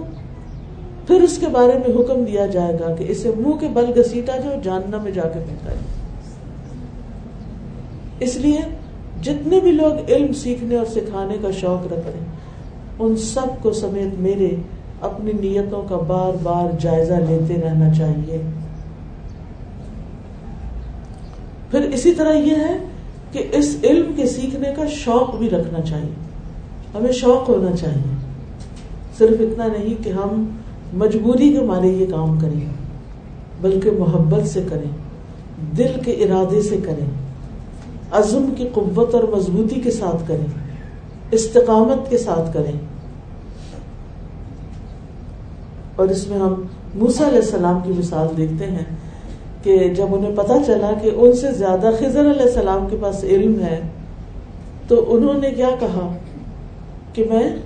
پھر اس کے بارے میں حکم دیا جائے گا کہ اسے منہ کے بل گسیٹا جو جاننا میں جا کے پہنچا اس لیے جتنے بھی لوگ علم سیکھنے اور سکھانے کا شوق رکھتے ہیں، ان سب کو سمیت میرے اپنی نیتوں کا بار بار جائزہ لیتے رہنا چاہیے۔ پھر اسی طرح یہ ہے کہ اس علم کے سیکھنے کا شوق بھی رکھنا چاہیے۔ ہمیں شوق ہونا چاہیے۔ صرف اتنا نہیں کہ ہم مجبوری کے مارے یہ کام کریں، بلکہ محبت سے کریں، دل کے ارادے سے کریں، عزم کی قوت اور مضبوطی کے ساتھ کریں، استقامت کے ساتھ کریں۔ اور اس میں ہم موسا علیہ السلام کی مثال دیکھتے ہیں۔ کہ جب انہیں پتا چلا کہ ان سے زیادہ خضر علیہ السلام کے پاس علم ہے، تو انہوں نے کیا کہا؟ کہ میں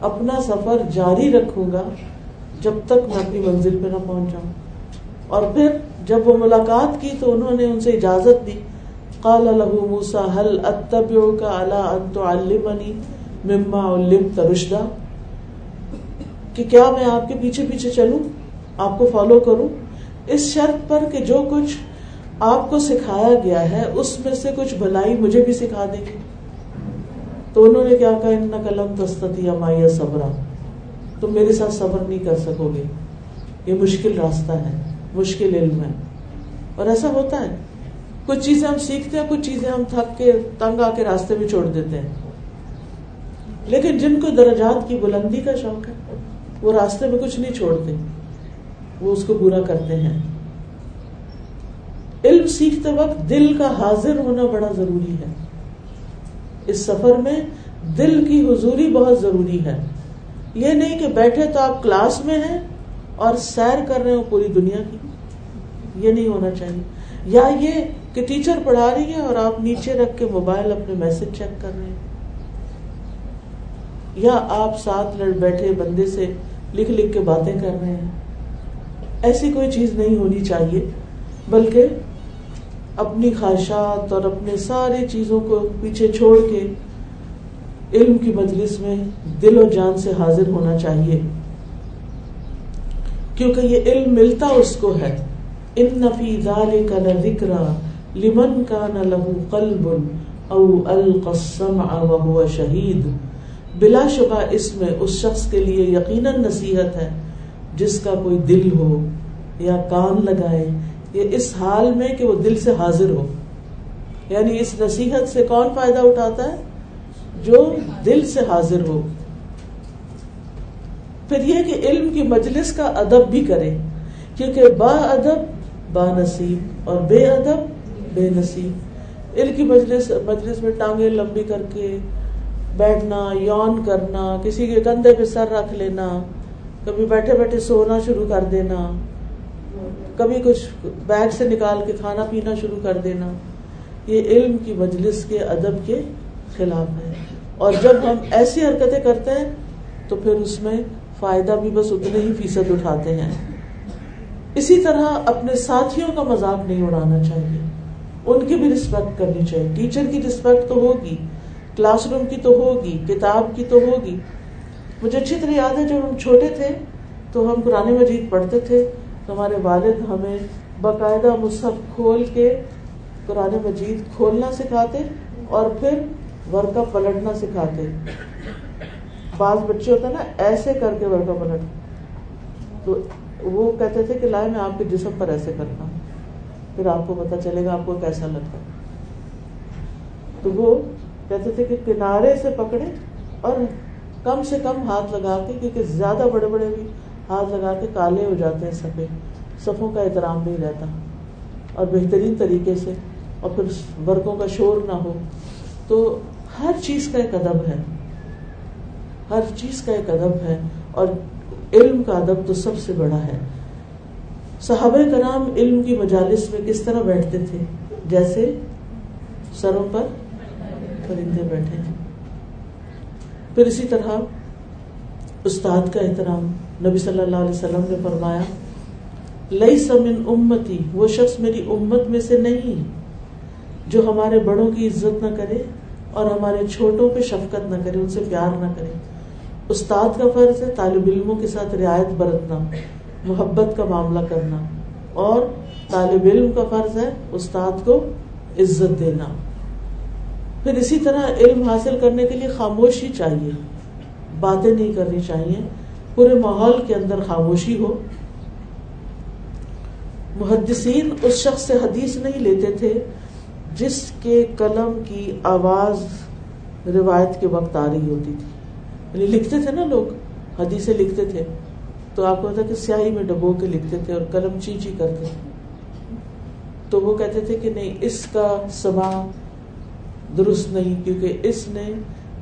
اپنا سفر جاری رکھوں گا جب تک میں اپنی منزل پہ نہ پہنچ جاؤں۔ اور پھر جب وہ ملاقات کی تو انہوں نے ان سے اجازت دی۔ قال له موسى هل اتبعك على ان تعلمني مما علمت رشدا؟ کہ کیا میں آپ کے پیچھے پیچھے چلوں؟ آپ کو فالو کروں؟ اس شرط پر کہ جو کچھ آپ کو سکھایا گیا ہے، اس میں سے کچھ بھلائی مجھے بھی سکھا دیں گے۔ تو انہوں نے کیا کہا؟ ان قلم تستتی مایا صبرا تم میرے ساتھ صبر نہیں کر سکو گے۔ یہ مشکل راستہ ہے، مشکل علم ہے۔ اور ایسا ہوتا ہے، کچھ چیزیں ہم سیکھتے ہیں، کچھ چیزیں ہم تھک کے، تنگ آ کے راستے میں چھوڑ دیتے ہیں۔ لیکن جن کو درجات کی بلندی کا شوق ہے، وہ راستے میں کچھ نہیں چھوڑتے۔ وہ اس کو پورا کرتے ہیں۔ علم سیکھتے وقت دل کا حاضر ہونا بڑا ضروری ہے۔ اس سفر میں دل کی حضوری بہت ضروری ہے۔ یہ نہیں کہ بیٹھے تو آپ کلاس میں ہیں اور سیر کر رہے ہو پوری دنیا کی۔ یہ نہیں ہونا چاہیے۔ یا یہ کہ ٹیچر پڑھا رہی ہے اور آپ نیچے رکھ کے موبائل اپنے میسج چیک کر رہے ہیں۔ یا آپ ساتھ لڑ بیٹھے بندے سے لکھ لکھ کے باتیں کر رہے ہیں۔ ایسی کوئی چیز نہیں ہونی چاہیے، بلکہ اپنی خواہشات اور اپنے ساری چیزوں کو پیچھے چھوڑ کے علم کی مجلس میں دل و جان سے حاضر ہونا چاہیے۔ کیونکہ یہ علم ملتا اس کو ہے۔ ان نفی ذالک لذکرا لمن کان له قلب او القسم وهو شہید بلا شبہ اس میں اس شخص کے لیے یقیناً نصیحت ہے۔ جس کا کوئی دل ہو یا کان لگائے یا اس حال میں کہ وہ دل سے حاضر ہو۔ یعنی اس نصیحت سے کون فائدہ اٹھاتا ہے؟ جو دل سے حاضر ہو۔ پھر یہ کہ علم کی مجلس کا ادب بھی کرے، کیونکہ با ادب با نصیب اور بے ادب بے نصیب۔ علم کی مجلس مجلس میں ٹانگیں لمبی کر کے بیٹھنا، یون کرنا، کسی کے کندھے پہ سر رکھ لینا کبھی بیٹھے بیٹھے سونا شروع کر دینا، کبھی کچھ بیگ سے نکال کے کھانا پینا شروع کر دینا۔ یہ علم کی مجلس کے ادب کے خلاف ہے۔ اور جب ہم ایسی حرکتیں کرتے ہیں، تو پھر اس میں فائدہ بھی بس اتنے ہی فیصد اٹھاتے ہیں۔ اسی طرح اپنے ساتھیوں کا مذاق نہیں اڑانا چاہیے۔ ان کی بھی رسپیکٹ کرنی چاہیے۔ ٹیچر کی رسپیکٹ تو ہوگی، کلاس روم کی تو ہوگی، کتاب کی تو ہوگی۔ مجھے اچھی طرح یاد ہے، جب ہم چھوٹے تھے تو ہم قرآن مجید پڑھتے تھے، تو ہمارے والد ہمیں باقاعدہ مصحف کھول کے قرآن مجید کھولنا سکھاتے اور پھر ورقہ پلٹنا سکھاتے۔ بعض بچے ہوتا نا، ایسے کر کے ورقہ پلٹ۔ تو وہ کہتے تھے کہ لائے میں آپ کے جسم پر ایسے کرتا ہوں۔ پھر آپ کو پتا چلے گا، آپ کو کیسا لگتا تو وہ کہتے تھے کہ کنارے سے پکڑے اور کم سے کم ہاتھ لگا کے، کیونکہ زیادہ بڑے بڑے بھی ہاتھ لگا کے کالے ہو جاتے ہیں سفید صفوں کا احترام نہیں رہتا۔ اور بہترین طریقے سے، اور پھر ورگوں کا شور نہ ہو۔ تو ہر چیز کا ایک ادب ہے۔ ہر چیز کا ایک ادب ہے۔ اور علم کا ادب تو سب سے بڑا ہے۔ صحابہ کرام علم کی مجالس میں کس طرح بیٹھتے تھے؟ جیسے سروں پر پرندے بیٹھے۔ ہیں پھر اسی طرح استاد کا احترام نبی صلی اللہ علیہ وسلم نے فرمایا لئی سمن امتی، وہ شخص میری امت میں سے نہیں، جو ہمارے بڑوں کی عزت نہ کرے اور ہمارے چھوٹوں پہ شفقت نہ کرے، ان سے پیار نہ کرے۔ استاد کا فرض ہے طالب علموں کے ساتھ رعایت برتنا، محبت کا معاملہ کرنا، اور طالب علم کا فرض ہے استاد کو عزت دینا۔ پھر اسی طرح علم حاصل کرنے کے لیے خاموشی چاہیے۔ باتیں نہیں کرنی چاہیے۔ پورے ماحول کے اندر خاموشی ہو۔ محدثین اس شخص سے حدیث نہیں لیتے تھے جس کے قلم کی آواز روایت کے وقت آ رہی ہوتی تھی۔ یعنی لکھتے تھے نا لوگ، حدیثیں لکھتے تھے۔ تو آپ کو پتا کہ سیاہی میں ڈبو کے لکھتے تھے اور قلم چی چی کرتے تو وہ کہتے تھے کہ نہیں، اس کا سما درست نہیں، کیونکہ اس نے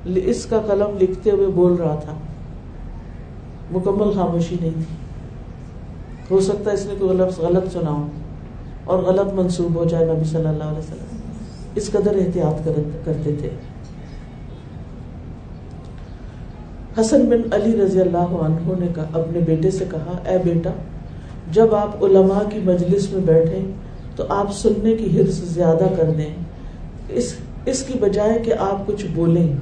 اس کا قلم لکھتے ہوئے بول رہا تھا۔ مکمل خاموشی نہیں تھی۔ ہو سکتا ہے اس نے کوئی لفظ غلط سنا ہو اور غلط منسوب ہو جائے نبی صلی اللہ علیہ وسلم۔ اس قدر احتیاط کرتے تھے۔ حسن بن علی رضی اللہ عنہ نے اپنے بیٹے سے کہا، اے بیٹا، جب آپ علماء کی مجلس میں بیٹھے تو آپ سننے کی حرص زیادہ کر دیں۔ اس اس کی بجائے کہ آپ کچھ بولیں۔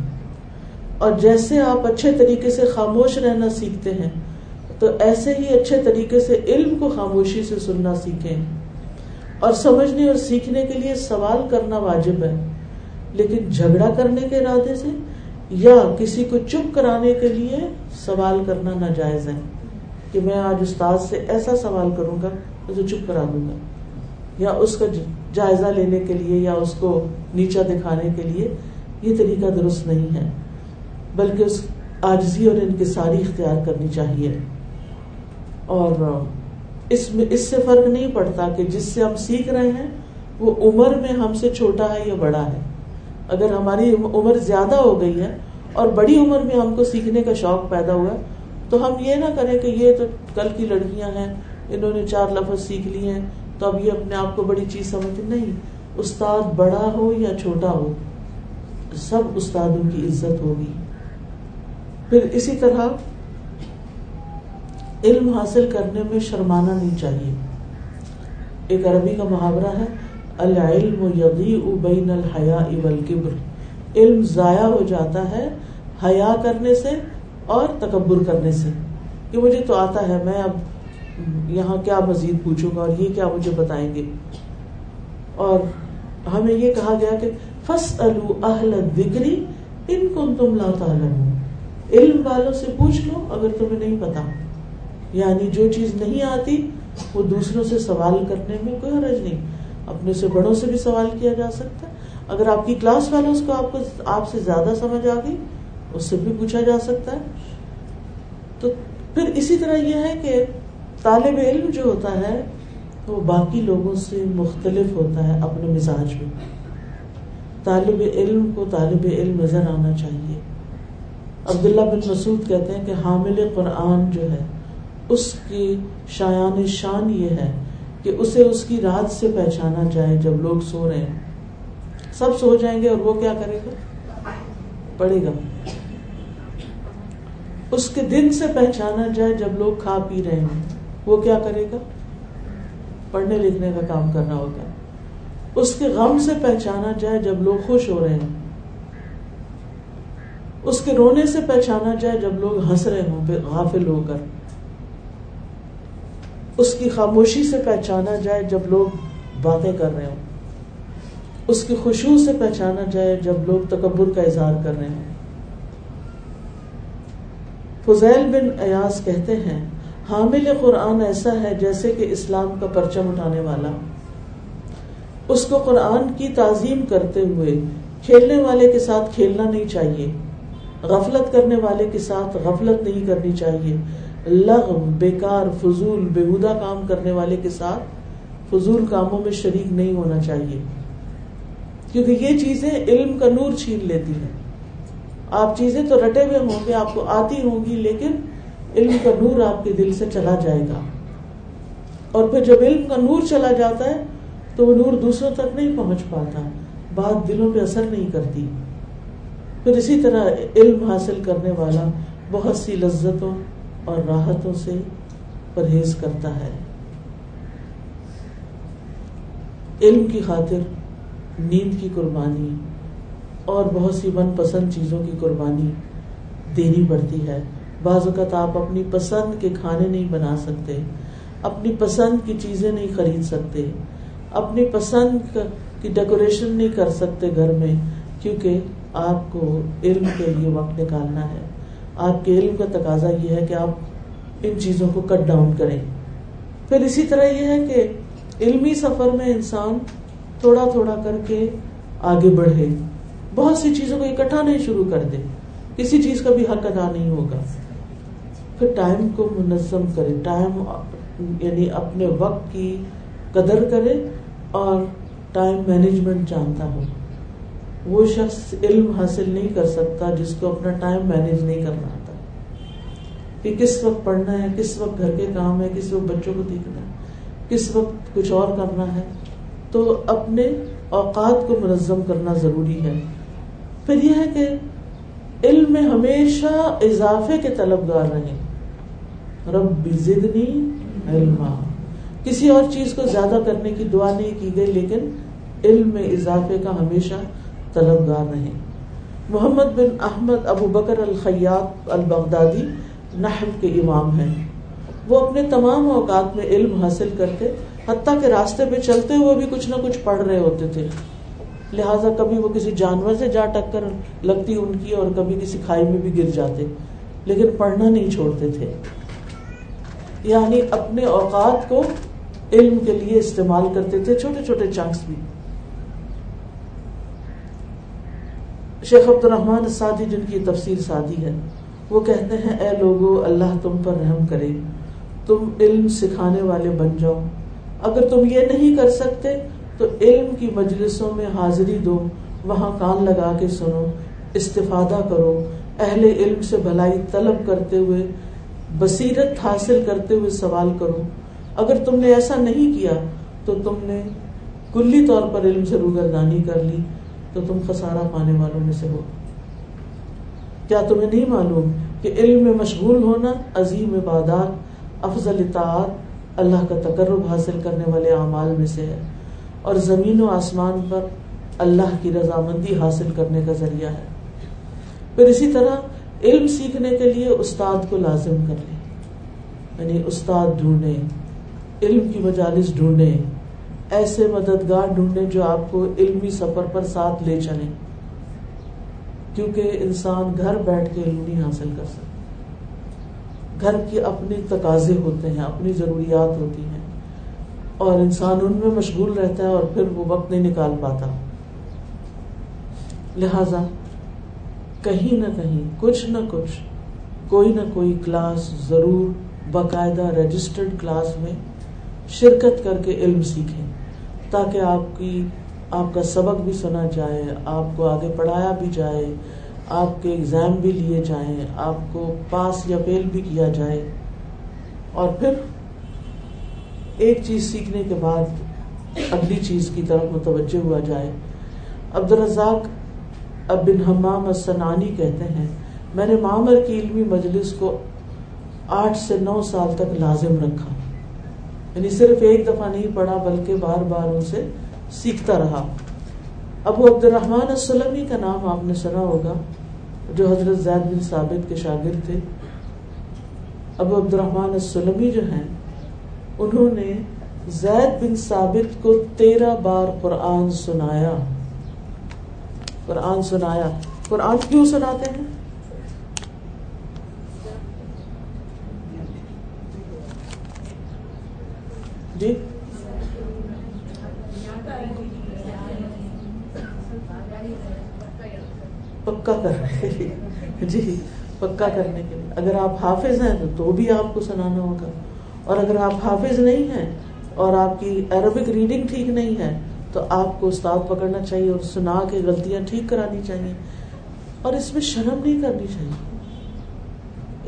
اور جیسے آپ اچھے طریقے سے خاموش رہنا سیکھتے ہیں، تو ایسے ہی اچھے طریقے سے علم کو خاموشی سے سننا سیکھیں۔ اور سمجھنے اور سیکھنے کے لیے سوال کرنا واجب ہے، لیکن جھگڑا کرنے کے ارادے سے یا کسی کو چپ کرانے کے لیے سوال کرنا ناجائز ہے۔ کہ میں آج استاد سے ایسا سوال کروں گا، اسے چپ کرا دوں گا۔ یا اس کا جائزہ لینے کے لیے یا اس کو نیچا دکھانے کے لیے یہ طریقہ درست نہیں ہے، بلکہ اس آجزی اور انکساری اختیار کرنی چاہیے۔ اور اس میں، اس سے فرق نہیں پڑتا کہ جس سے ہم سیکھ رہے ہیں، وہ عمر میں ہم سے چھوٹا ہے یا بڑا ہے۔ اگر ہماری عمر زیادہ ہو گئی ہے اور بڑی عمر میں ہم کو سیکھنے کا شوق پیدا ہوا، تو ہم یہ نہ کریں کہ یہ تو کل کی لڑکیاں ہیں، انہوں نے چار لفظ سیکھ لیے ہیں تو اب یہ اپنے آپ کو بڑی چیز سمجھتے نہیں، استاد بڑا ہو یا چھوٹا ہو، سب استادوں کی عزت ہوگی۔ پھر اسی طرح علم حاصل کرنے میں شرمانا نہیں چاہیے۔ ایک عربی کا محاورہ ہے، العلم یضیع بین الحیا والکبر۔ علم ضائع ہو جاتا ہے حیا کرنے سے اور تکبر کرنے سے۔ کہ مجھے تو آتا ہے، میں اب یہاں کیا مزید پوچھوں گا اور یہ کیا مجھے بتائیں گے؟ اور ہمیں یہ کہا گیا کہ فس اہل ذکری ان کو تم لاتا علم والوں سے پوچھ لو اگر تمہیں نہیں پتا۔ یعنی جو چیز نہیں آتی، وہ دوسروں سے سوال کرنے میں کوئی حرج نہیں۔ اپنے سے بڑوں سے بھی سوال کیا جا سکتا ہے۔ اگر آپ کی کلاس والے اس کو آپ کو آپ سے زیادہ سمجھ آ گئی، اس سے بھی پوچھا جا سکتا ہے۔ تو پھر اسی طرح یہ ہے کہ طالب علم جو ہوتا ہے، وہ باقی لوگوں سے مختلف ہوتا ہے اپنے مزاج میں۔ طالب علم کو طالب علم نظر آنا چاہیے۔ عبداللہ بن مسعود کہتے ہیں کہ حامل قرآن جو ہے، اس کی شایان شان یہ ہے کہ اسے اس کی رات سے پہچانا جائے جب لوگ سو رہے ہیں۔ سب سو جائیں گے اور وہ کیا کرے گا؟ پڑھے گا۔ اس کے دن سے پہچانا جائے جب لوگ کھا پی رہے ہیں وہ کیا کرے گا؟ پڑھنے لکھنے کا کام کرنا ہوگا اس کے غم سے پہچانا جائے جب لوگ خوش ہو رہے ہیں اس کے رونے سے پہچانا جائے جب لوگ ہنس رہے ہوں غافل ہو کر۔ اس کی خاموشی سے پہچانا جائے جب لوگ باتیں کر رہے ہوں۔ اس کی خوشبو سے پہچانا جائے جب لوگ تکبر کا اظہار کر رہے ہوں۔ فضیل بن ایاز کہتے ہیں حامل قرآن ایسا ہے جیسے کہ اسلام کا پرچم اٹھانے والا۔ اس کو قرآن کی تعظیم کرتے ہوئے کھیلنے والے کے ساتھ کھیلنا نہیں چاہیے۔ غفلت کرنے والے کے ساتھ غفلت نہیں کرنی چاہیے۔ لغ بیکار، فضول بےحدہ کام کرنے والے کے ساتھ فضول کاموں میں شریک نہیں ہونا چاہیے۔ کیونکہ یہ چیزیں علم کا نور چھین لیتی ہیں۔ آپ چیزیں تو رٹے ہوئے ہوں گے، آپ کو آتی ہوں گی، لیکن علم کا نور آپ کے دل سے چلا جائے گا۔ اور پھر جب علم کا نور چلا جاتا ہے، تو وہ نور دوسروں تک نہیں پہنچ پاتا، بات دلوں پہ اثر نہیں کرتی۔ پھر اسی طرح علم حاصل کرنے والا بہت سی لذتوں اور راحتوں سے پرہیز کرتا ہے۔ علم کی خاطر نیند کی قربانی اور بہت سی من پسند چیزوں کی قربانی دینی پڑتی ہے۔ بعض اوقات آپ اپنی پسند کے کھانے نہیں بنا سکتے، اپنی پسند کی چیزیں نہیں خرید سکتے، اپنی پسند کی ڈیکوریشن نہیں کر سکتے گھر میں، کیونکہ آپ کو علم کے لیے وقت نکالنا ہے۔ آپ کے علم کا تقاضا یہ ہے کہ آپ ان چیزوں کو کٹ ڈاؤن کریں۔ پھر اسی طرح یہ ہے کہ علمی سفر میں انسان تھوڑا تھوڑا کر کے آگے بڑھے۔ بہت سی چیزوں کو اکٹھا نہیں شروع کر دے۔ کسی چیز کا بھی حق ادا نہیں ہوگا۔ پھر ٹائم کو منظم کرے، ٹائم یعنی اپنے وقت کی قدر کرے اور ٹائم مینجمنٹ جانتا ہو۔ وہ شخص علم حاصل نہیں کر سکتا جس کو اپنا ٹائم مینج نہیں کرنا آتا۔ کہ کس وقت پڑھنا ہے، کس وقت گھر کے کام ہے، کس وقت بچوں کو دیکھنا ہے، کس وقت کچھ اور کرنا ہے۔ تو اپنے اوقات کو منظم کرنا ضروری ہے۔ پھر یہ ہے کہ علم میں ہمیشہ اضافے کے طلبگار رہیں۔ رب زدنی علما۔ کسی اور چیز کو زیادہ کرنے کی دعا نہیں کی گئی، لیکن علم میں اضافے کا ہمیشہ طلبگار رہے محمد بن احمد ابو بکر الخیات البغدادی نحو کے امام ہیں۔ وہ اپنے تمام اوقات میں علم حاصل کرتے، حتیٰ کے راستے پہ چلتے ہوئے بھی کچھ نہ کچھ پڑھ رہے ہوتے تھے۔ لہٰذا کبھی وہ کسی جانور سے جا ٹکر لگتی ان کی اور کبھی کسی کھائی میں بھی گر جاتے، لیکن پڑھنا نہیں چھوڑتے تھے۔ یعنی اپنے اوقات کو علم کے لیے استعمال کرتے تھے، چھوٹے چھوٹے چنکس بھی۔ شیخ عبد الرحمان سعدی جن کی تفسیر سادی ہے، وہ کہتے ہیں، اے لوگو، اللہ تم پر رحم کرے، تم علم سکھانے والے بن جاؤ۔ اگر تم یہ نہیں کر سکتے، تو علم کی مجلسوں میں حاضری دو، وہاں کان لگا کے سنو، استفادہ کرو۔ اہل علم سے بھلائی طلب کرتے ہوئے بصیرت حاصل کرتے ہوئے سوال کرو اگر تم نے ایسا نہیں کیا تو تم نے کلی طور پر علم سے روگردانی کر لی، تو تم خسارہ پانے والوں میں سے ہو۔ کیا تمہیں نہیں معلوم کہ علم میں مشغول ہونا، عظیم عبادات، افضل اطاعت، اللہ کا تقرب حاصل کرنے والے اعمال میں سے ہے؟ اور زمین و آسمان پر اللہ کی رضامندی حاصل کرنے کا ذریعہ ہے۔ پھر اسی طرح علم سیکھنے کے لیے استاد کو لازم کر لیں۔ یعنی استاد ڈھونڈیں، علم کی مجالس ڈھونڈیں، ایسے مددگار ڈھونڈیں جو آپ کو علمی سفر پر ساتھ لے چلیں۔ کیونکہ انسان گھر بیٹھ کے علم نہیں حاصل کر سکتا۔ گھر کی اپنی تقاضے ہوتے ہیں، اپنی ضروریات ہوتی ہیں۔ اور انسان ان میں مشغول رہتا ہے اور پھر وہ وقت نہیں نکال پاتا۔ لہذا کہیں نہ کہیں، کچھ نہ کچھ، کوئی نہ کوئی کلاس ضرور باقاعدہ رجسٹرڈ کلاس میں شرکت کر کے علم سیکھیں، تاکہ آپ کی، آپ کا سبق بھی سنا جائے، آپ کو آگے پڑھایا بھی جائے، آپ کے اگزام بھی لیے جائیں، آپ کو پاس یا فیل بھی کیا جائے۔ اور پھر ایک چیز سیکھنے کے بعد اگلی چیز کی طرف متوجہ ہوا جائے۔ عبد الرزاق اب بن حمام السنانی کہتے ہیں، میں نے معمر کی علمی مجلس کو آٹھ سے نو سال تک لازم رکھا۔ یعنی صرف ایک دفعہ نہیں پڑھا، بلکہ بار بار ان سے سیکھتا رہا۔ ابو عبد الرحمان السلمی کا نام آپ نے سنا ہوگا، جو حضرت زید بن ثابت کے شاگرد تھے۔ ابو عبد الرحمان السلمی جو ہیں، انہوں نے زید بن ثابت کو تیرہ بار قرآن سنایا۔ قرآن سنایا۔ قرآن کیوں سناتے ہیں؟ جی؟ پکا کرنے جی پکا کرنے کے لیے۔ اگر آپ حافظ ہیں تو بھی آپ کو سنانا ہوگا۔ اور اگر آپ حافظ نہیں ہیں اور آپ کی عربک ریڈنگ ٹھیک نہیں ہے تو آپ کو استاد پکڑنا چاہیے اور سنا کے غلطیاں ٹھیک کرانی چاہیے اور اس میں شرم نہیں کرنی چاہیے۔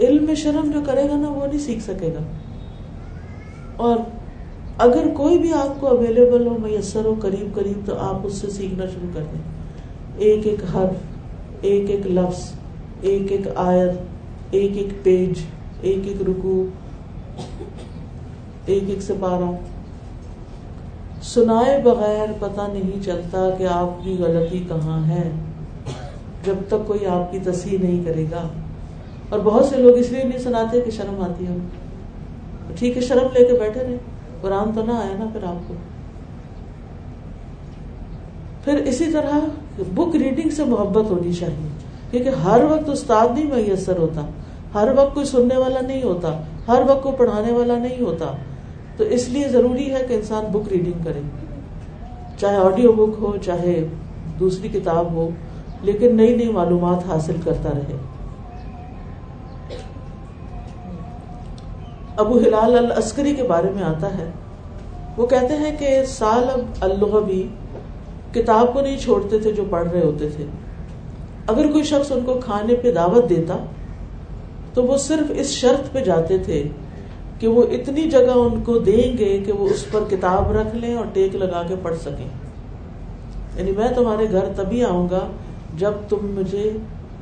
علم میں شرم جو کرے گا نا وہ نہیں سیکھ سکے گا۔ اور اگر کوئی بھی آپ کو اویلیبل ہو، میسر ہو، قریب قریب، تو آپ اس سے سیکھنا شروع کر دیں۔ ایک ایک حرف، ایک ایک لفظ، ایک ایک آیت، ایک ایک پیج، ایک ایک رکو ایک ایک سپارہ۔ سنائے بغیر پتہ نہیں چلتا کہ آپ کی غلطی کہاں ہے۔ جب تک کوئی آپ کی تصحیح نہیں کرے گا۔ اور بہت سے لوگ اس لیے نہیں سناتے کہ شرم آتی ہے۔ ٹھیک ہے، شرم لے کے بیٹھے رہے۔ قرآن تو نہ آیا نا پھر آپ کو۔ پھر اسی طرح بک ریڈنگ سے محبت ہونی چاہیے۔ کیونکہ ہر وقت استاد نہیں میسر ہوتا۔ ہر وقت کوئی سننے والا نہیں ہوتا۔ ہر وقت کوئی پڑھانے والا نہیں ہوتا۔ تو اس لیے ضروری ہے کہ انسان بک ریڈنگ کرے۔ چاہے آڈیو بک ہو، چاہے دوسری کتاب ہو، لیکن نئی نئی معلومات حاصل کرتا رہے۔ ابو ہلال العسکری کے بارے میں آتا ہے۔ وہ کہتے ہیں کہ سال اب الغبی کتاب کو نہیں چھوڑتے تھے جو پڑھ رہے ہوتے تھے۔ اگر کوئی شخص ان کو کھانے پہ دعوت دیتا، تو وہ صرف اس شرط پہ جاتے تھے کہ وہ اتنی جگہ ان کو دیں گے کہ وہ اس پر کتاب رکھ لیں اور ٹیک لگا کے پڑھ سکیں۔ یعنی میں تمہارے گھر تبھی آؤں گا جب تم مجھے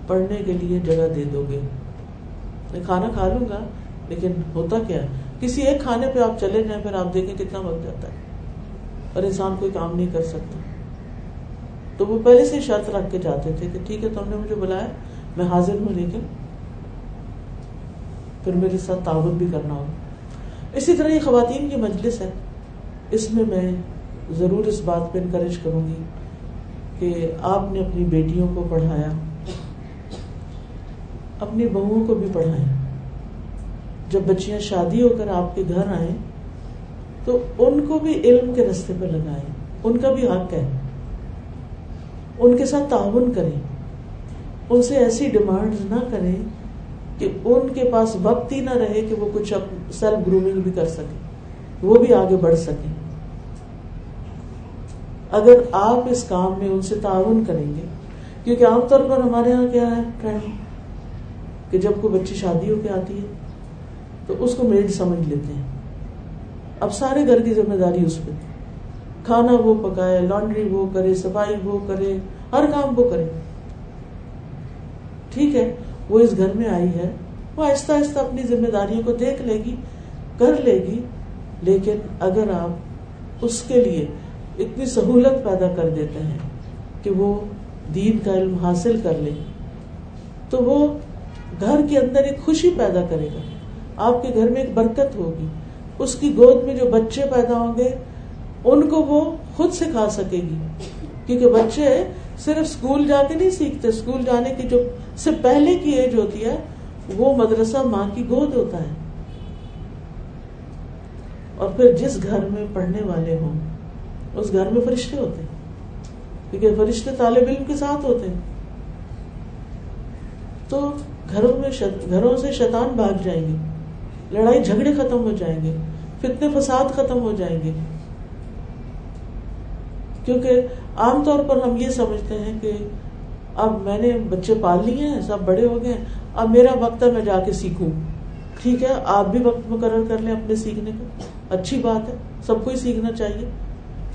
پڑھنے کے لیے جگہ دے دو گے۔ میں کھانا کھا لوں گا، لیکن ہوتا کیا کسی ایک کھانے پہ آپ چلے جائیں، پھر آپ دیکھیں کتنا وقت جاتا ہے اور انسان کوئی کام نہیں کر سکتا۔ تو وہ پہلے سے شرط رکھ کے جاتے تھے کہ ٹھیک ہے، تم نے مجھے بلایا، میں حاضر ہوں، لیکن پھر میرے ساتھ تعاون بھی کرنا ہوگا۔ اسی طرح یہ خواتین کی مجلس ہے۔ اس میں میں ضرور اس بات پہ انکریج کروں گی کہ آپ نے اپنی بیٹیوں کو پڑھایا، اپنی بہوؤں کو بھی پڑھایا۔ جب بچیاں شادی ہو کر آپ کے گھر آئیں، تو ان کو بھی علم کے رستے پہ لگائیں۔ ان کا بھی حق ہے۔ ان کے ساتھ تعاون کریں۔ ان سے ایسی ڈیمانڈ نہ کریں کہ ان کے پاس وقت ہی نہ رہے کہ وہ کچھ سیلف گرومنگ بھی کر سکے وہ بھی آگے بڑھ سکیں۔ اگر آپ اس کام میں ان سے تعاون کریں گے، کیونکہ عام طور پر ہمارے یہاں کیا ہے ٹرینڈ کہ جب کوئی بچی شادی ہو کے آتی ہے، تو اس کو میڈ سمجھ لیتے ہیں۔ اب سارے گھر کی ذمہ داری اس پہ۔ کھانا وہ پکائے لانڈری وہ کرے، صفائی وہ کرے، ہر کام وہ کرے۔ ٹھیک ہے وہ اس گھر میں آئی ہے، وہ آہستہ آہستہ اپنی ذمہ داریوں کو دیکھ لے گی، کر لے گی، لیکن اگر آپ اس کے لیے اتنی سہولت پیدا کر دیتے ہیں کہ وہ دین کا علم حاصل کر لے، تو وہ گھر کے اندر ایک خوشی پیدا کرے گا۔ آپ کے گھر میں ایک برکت ہوگی۔ اس کی گود میں جو بچے پیدا ہوں گے، ان کو وہ خود سکھا سکے گی۔ کیونکہ بچے صرف اسکول جا کے نہیں سیکھتے، اسکول جانے کی جو سے پہلے کی ایج ہوتی ہے، وہ مدرسہ ماں کی گود ہوتا ہے۔ اور پھر جس گھر میں پڑھنے والے ہوں، اس گھر میں فرشتے ہوتے ہیں۔ کیونکہ فرشتے طالب علم کے ساتھ ہوتے ہیں۔ تو گھروں میں شت... گھروں سے شیطان بھاگ جائیں گے۔ لڑائی جھگڑے ختم ہو جائیں گے۔ فتنے فساد ختم ہو جائیں گے۔ کیونکہ عام طور پر ہم یہ سمجھتے ہیں کہ اب میں نے بچے پال لیے ہیں، سب بڑے ہو گئے ہیں۔ اب میرا وقت ہے، میں جا کے سیکھوں۔ ٹھیک ہے، آپ بھی وقت مقرر کر لیں اپنے سیکھنے کا اچھی بات ہے، سب کو ہی سیکھنا چاہیے۔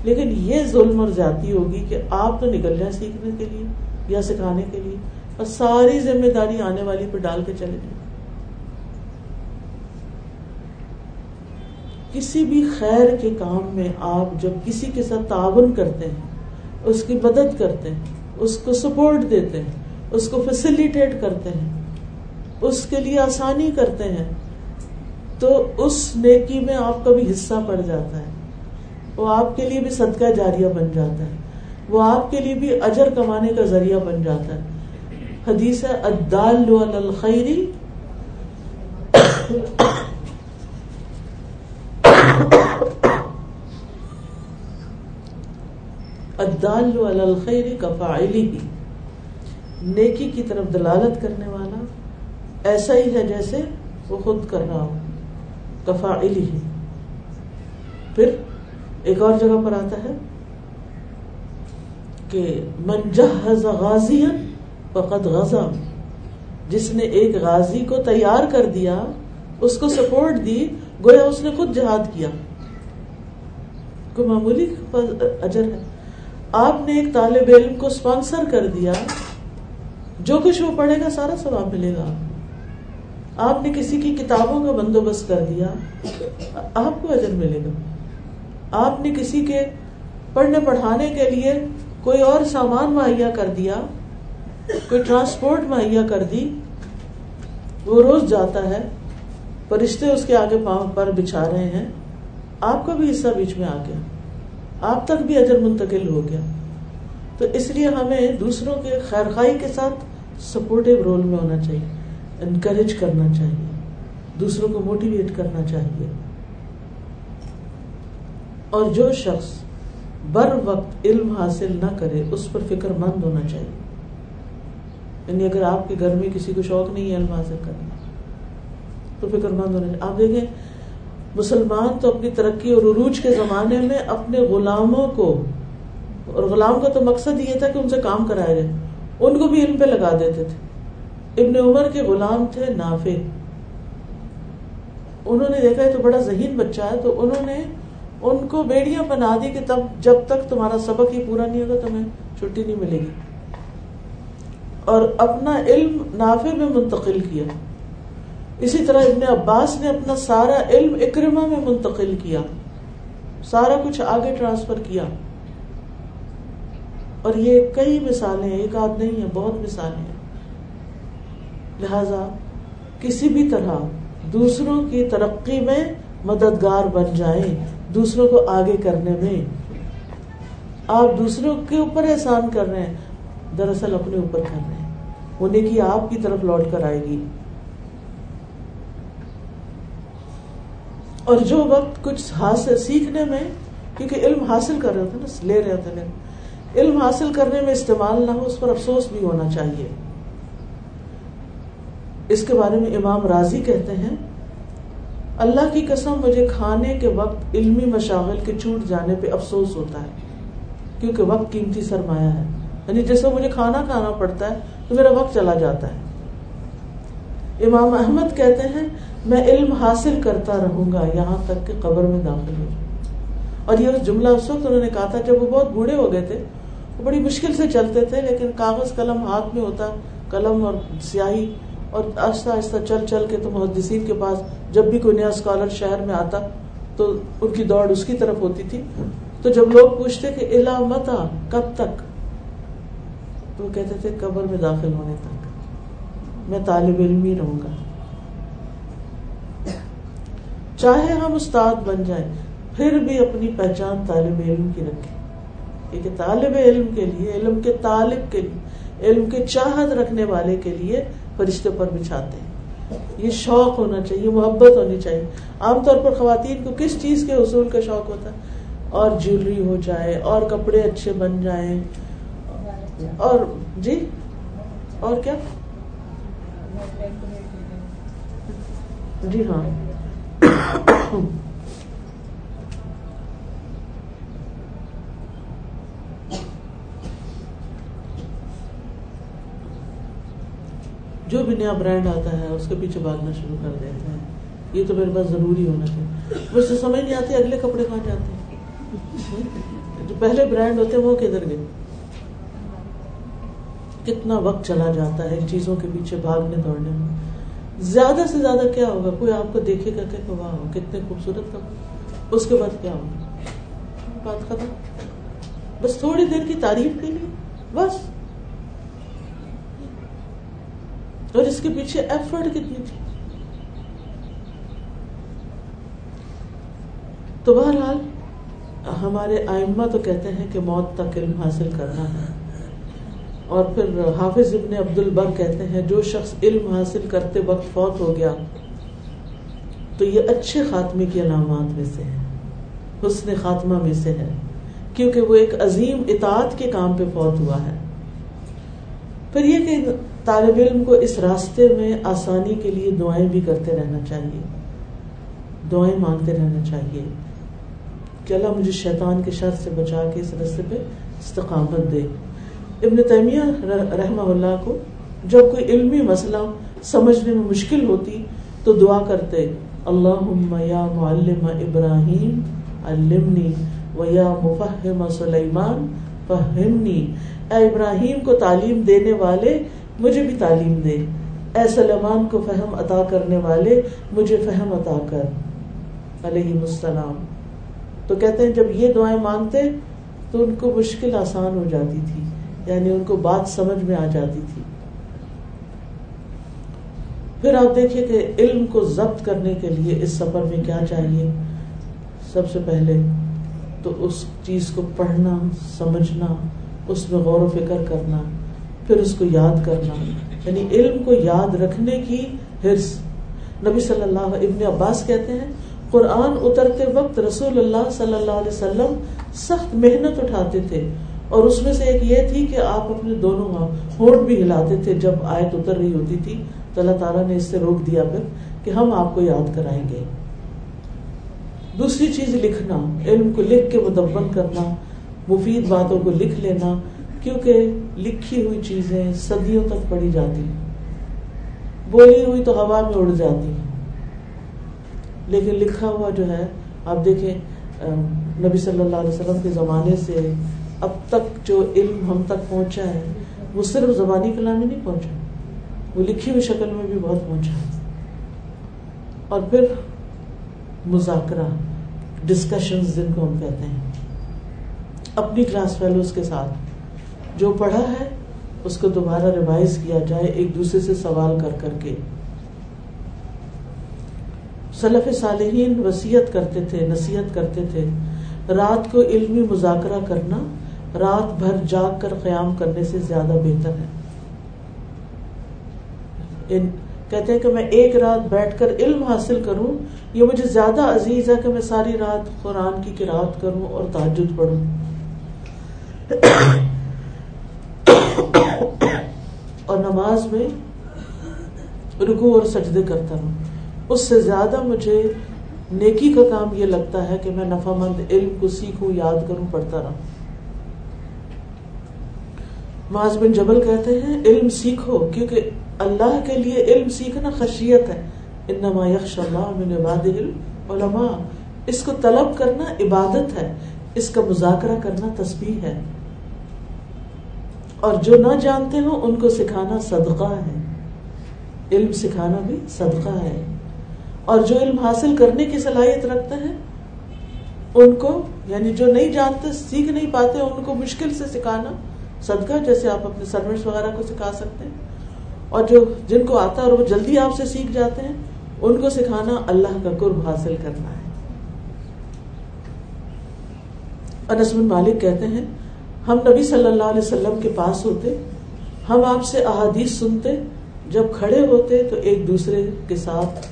لیکن یہ ظلم اور زیادتی ہوگی کہ آپ تو نکل جائیں سیکھنے کے لیے یا سکھانے کے لیے اور ساری ذمہ داری آنے والی پہ ڈال کے چلے جائیں۔ کسی بھی خیر کے کام میں آپ جب کسی کے ساتھ تعاون کرتے ہیں، اس کی مدد کرتے ہیں اس کو سپورٹ دیتے ہیں، اس کو فیسلٹیٹ کرتے ہیں، اس کے لیے آسانی کرتے ہیں، تو اس نیکی میں آپ کا بھی حصہ پڑ جاتا ہے۔ وہ آپ کے لیے بھی صدقہ جاریہ بن جاتا ہے۔ وہ آپ کے لیے بھی اجر کمانے کا ذریعہ بن جاتا ہے۔ حدیث ہے ادال الخیری الخیر کفاعلی ہی نیکی کی طرف دلالت کرنے والا، ایسا ہی ہے جیسے وہ خود کر رہا ہو کفاعلی ہی۔ پھر ایک اور جگہ پر آتا ہے کہ من جہز غازیا فقد غزا۔ جس نے ایک غازی کو تیار کر دیا، اس کو سپورٹ دی، گویا اس نے خود جہاد کیا۔ کوئی معمولی اجر ہے؟ آپ نے ایک طالب علم کو اسپانسر کر دیا، جو کچھ وہ پڑھے گا سارا ثواب ملے گا۔ آپ نے کسی کی کتابوں کا بندوبست کر دیا، آپ کو اجر ملے گا۔ آپ نے کسی کے پڑھنے پڑھانے کے لیے کوئی اور سامان مہیا کر دیا، کوئی ٹرانسپورٹ مہیا کر دی، وہ روز جاتا ہے، فرشتے اس کے آگے پاؤں پر بچھا رہے ہیں۔ آپ کا بھی حصہ بیچ میں آ گیا۔ آپ تک بھی اجر منتقل ہو گیا۔ تو اس لیے ہمیں دوسروں کے خیر خائی کے ساتھ سپورٹو رول میں ہونا چاہیے انکریج کرنا چاہیے، دوسروں کو موٹیویٹ کرنا چاہیے۔ اور جو شخص بر وقت علم حاصل نہ کرے، اس پر فکر مند ہونا چاہیے۔ یعنی اگر آپ کے گھر میں کسی کو شوق نہیں ہے علم حاصل کرنا تو فکر مند ہونا چاہیے۔ آپ دیکھیں مسلمان تو اپنی ترقی اور عروج کے زمانے میں اپنے غلاموں کو اور غلام کا تو مقصد یہ تھا کہ ان سے کام کرایا جائے۔ ان کو بھی علم پہ لگا دیتے تھے۔ ابن عمر کے غلام تھے نافے انہوں نے دیکھا ہے تو بڑا ذہین بچہ ہے، تو انہوں نے ان کو بیڑیاں بنا دی کہ تب جب تک تمہارا سبق ہی پورا نہیں ہوگا، تمہیں چھٹی نہیں ملے گی۔ اور اپنا علم نافے میں منتقل کیا۔ اسی طرح ابن عباس نے اپنا سارا علم اکرما میں منتقل کیا، سارا کچھ آگے ٹرانسفر کیا۔ اور یہ کئی مثالیں، ایک آدھ نہیں ہے، بہت مثالیں ہیں۔ لہذا کسی بھی طرح دوسروں کی ترقی میں مددگار بن جائیں، دوسروں کو آگے کرنے میں۔ آپ دوسروں کے اوپر احسان کر رہے ہیں، دراصل اپنے اوپر کر رہے ہیں۔ انہیں کی آپ کی طرف لوٹ کر آئے گی۔ اور جو وقت کچھ حاصل سیکھنے میں، کیونکہ علم حاصل کر رہے ہوتے نا، لے رہے ہوتے علم حاصل کرنے میں استعمال نہ ہو، اس پر افسوس بھی ہونا چاہیے۔ اس کے بارے میں امام راضی کہتے ہیں، اللہ کی قسم، مجھے کھانے کے وقت علمی مشاغل کے چھوٹ جانے پہ افسوس ہوتا ہے، کیونکہ وقت قیمتی سرمایہ ہے۔ یعنی جیسے مجھے کھانا کھانا پڑتا ہے، تو میرا وقت چلا جاتا ہے۔ امام احمد کہتے ہیں، میں علم حاصل کرتا رہوں گا، یہاں تک کہ قبر میں داخل ہو اور یہ جملہ اس وقت انہوں نے کہا تھا، جب وہ بہت بوڑھے ہو گئے تھے، وہ بڑی مشکل سے چلتے تھے، لیکن کاغذ قلم ہاتھ میں ہوتا، قلم اور سیاہی اور آہستہ آہستہ چل چل کے تو محدثین کے پاس جب بھی کوئی نیا اسکالر شہر میں آتا، تو ان کی دوڑ اس کی طرف ہوتی تھی۔ تو جب لوگ پوچھتے کہ علامت کب تک؟ تو وہ کہتے تھے، قبر میں داخل ہونے تک۔ میں طالب علم ہی رہوں گا۔ چاہے ہم استاد بن جائیں، پھر بھی اپنی پہچان طالب علم کی رکھیں۔ کیونکہ طالب علم کے لیے، علم کے طالب کے لیے، علم کے چاہت رکھنے والے کے لیے فرشتے پر بچھاتے ہیں۔ یہ شوق ہونا چاہیے، محبت ہونی چاہیے۔ عام طور پر خواتین کو کس چیز کے حصول کا شوق ہوتا؟ ہے اور جیولری ہو جائے، اور کپڑے اچھے بن جائیں۔ اور جی؟ اور کیا؟ جی ہاں۔ جو بھی نیا برانڈ آتا ہے، اس کے پیچھے بھاگنا شروع کر دیتے ہیں۔ یہ تو میرے پاس ضروری ہونا چاہیے۔ مجھ سے سمجھ نہیں آتی، اگلے کپڑے کہاں جاتے ہیں؟ جو پہلے برانڈ ہوتے ہیں، وہ کدھر گئے؟ کتنا وقت چلا جاتا ہے چیزوں کے پیچھے بھاگنے دوڑنے میں۔ زیادہ سے زیادہ کیا ہوگا؟ کوئی آپ کو دیکھے گا کہ واہ، کتنے خوبصورت کپڑے اس کے بعد کیا ہوگا؟ بات ختم۔ بس تھوڑی دیر کی تعریف کے لیے، بس۔ اور اس کے پیچھے ایفرٹ کتنی تھی؟ تو بہرحال، ہمارے آئمہ تو کہتے ہیں کہ موت تک علم حاصل کرنا ہے۔ اور پھر حافظ ابن عبد البر کہتے ہیں، جو شخص علم حاصل کرتے وقت فوت ہو گیا، تو یہ اچھے خاتمے کی علامات میں سے ہے، حسن خاتمہ میں سے ہے، کیونکہ وہ ایک عظیم اطاعت کے کام پہ فوت ہوا ہے۔ پھر یہ کہ طالب علم کو اس راستے میں آسانی کے لیے دعائیں بھی کرتے رہنا چاہیے، دعائیں مانگتے رہنا چاہیے کہ اللہ مجھے شیطان کے شر سے بچا کے اس راستے پہ استقامت دے۔ ابن تیمیہ رحمہ اللہ کو جب کوئی علمی مسئلہ سمجھنے میں مشکل ہوتی تو دعا کرتے اللہ یا معلم ابراہیم علمنی و یا مفہم سلیمان فہمنی. اے ابراہیم کو تعلیم دینے والے مجھے بھی تعلیم دے۔ اے سلمان کو فہم عطا کرنے والے مجھے فہم عطا کر۔ علیہ السلام۔ تو کہتے ہیں جب یہ دعائیں مانگتے تو ان کو مشکل آسان ہو جاتی تھی۔ یعنی ان کو بات سمجھ میں آ جاتی تھی۔ پھر آپ دیکھیے کہ علم کو ضبط کرنے کے لیے اس سفر میں کیا چاہیے۔ سب سے پہلے تو اس چیز کو پڑھنا، سمجھنا، اس میں غور و فکر کرنا، پھر اس کو یاد کرنا۔ یعنی علم کو یاد رکھنے کی حرص۔ نبی صلی اللہ، ابن عباس کہتے ہیں، قرآن اترتے وقت رسول اللہ صلی اللہ علیہ وسلم سخت محنت اٹھاتے تھے۔ اور اس میں سے ایک یہ تھی کہ آپ اپنے دونوں ہونٹ بھی ہلاتے تھے جب آیت اتر رہی ہوتی تھی تو اللہ تعالیٰ نے اس سے روک دیا پھر کہ ہم آپ کو یاد کرائیں گے۔ دوسری چیز لکھنا، علم کو لکھ کے مدبن کرنا، مفید باتوں کو لکھ لینا، کیونکہ لکھی ہوئی چیزیں صدیوں تک پڑی جاتی بولی ہوئی تو ہوا میں اڑ جاتی لیکن لکھا ہوا جو ہے، آپ دیکھیں، نبی صلی اللہ علیہ وسلم کے زمانے سے اب تک جو علم ہم تک پہنچا ہے، وہ صرف زبانی کلام میں نہیں پہنچا، وہ لکھی ہوئی شکل میں بھی بہت پہنچا اور پھر مذاکرہ ڈسکشن جن کو ہم کہتے ہیں۔ اپنی کلاس فیلوز کے ساتھ، جو پڑھا ہے، اس کو دوبارہ ریوائز کیا جائے ایک دوسرے سے سوال کر کر کے۔ صلف صالحین وسیعت کرتے تھے، نصیحت کرتے تھے، رات کو علمی مذاکرہ کرنا رات بھر جاگ کر قیام کرنے سے زیادہ بہتر ہے۔ ان کہتے ہیں کہ میں ایک رات بیٹھ کر علم حاصل کروں، یہ مجھے زیادہ عزیز ہے کہ میں ساری رات قرآن کی قرآت کروں اور تعجد پڑھوں۔ اور نماز میں رکو اور سجدے کرتا رہوں اس سے زیادہ مجھے نیکی کا کام یہ لگتا ہے کہ میں نفع مند علم کو سیکھوں، یاد کروں، پڑھتا رہوں۔ معاذ بن جبل کہتے ہیں، علم سیکھو، کیونکہ اللہ کے لیے علم سیکھنا خشیت ہے۔ انما یخش اللہ من علماء اس کو طلب کرنا عبادت ہے، اس کا مذاکرہ کرنا تسبیح ہے۔ اور جو نہ جانتے ہو ان کو سکھانا صدقہ ہے۔ علم سکھانا بھی صدقہ ہے۔ اور جو علم حاصل کرنے کی صلاحیت رکھتے ہیں، ان کو یعنی جو نہیں جانتے، سیکھ نہیں پاتے، ان کو مشکل سے سکھانا صدقہ جیسے آپ اپنے سروس وغیرہ کو سکھا سکتے ہیں۔ اور جو جن کو آتا ہے اور وہ جلدی آپ سے سیکھ جاتے ہیں، ان کو سکھانا اللہ کا قرب حاصل کرنا ہے۔ انس بن مالک کہتے ہیں، ہم نبی صلی اللہ علیہ وسلم کے پاس ہوتے، ہم آپ سے احادیث سنتے، جب کھڑے ہوتے تو ایک دوسرے کے ساتھ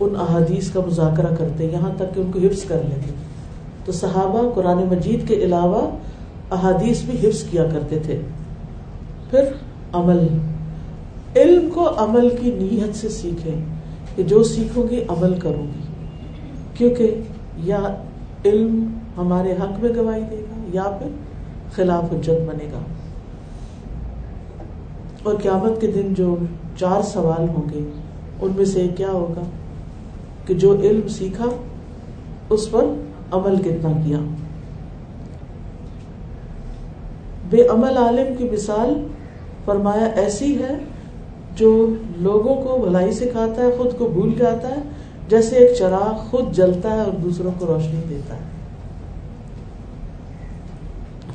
ان احادیث کا مذاکرہ کرتے، یہاں تک کہ ان کو حفظ کر لیتے۔ تو صحابہ قرآن مجید کے علاوہ احادیث بھی حفظ کیا کرتے تھے۔ پھر عمل۔ علم کو عمل کی نیت سے سیکھیں کہ جو سیکھوں گی عمل کروں گی۔ کیونکہ یا علم ہمارے حق میں گواہی دے گا یا پھر خلاف حجت بنے گا۔ اور قیامت کے دن جو چار سوال ہوں گے، ان میں سے کیا ہوگا؟ کہ جو علم سیکھا، اس پر عمل کتنا کیا؟ بے عمل عالم کی مثال فرمایا ایسی ہے جو لوگوں کو بھلائی سکھاتا ہے، خود کو بھول جاتا ہے، جیسے ایک چراغ خود جلتا ہے اور دوسروں کو روشنی دیتا ہے۔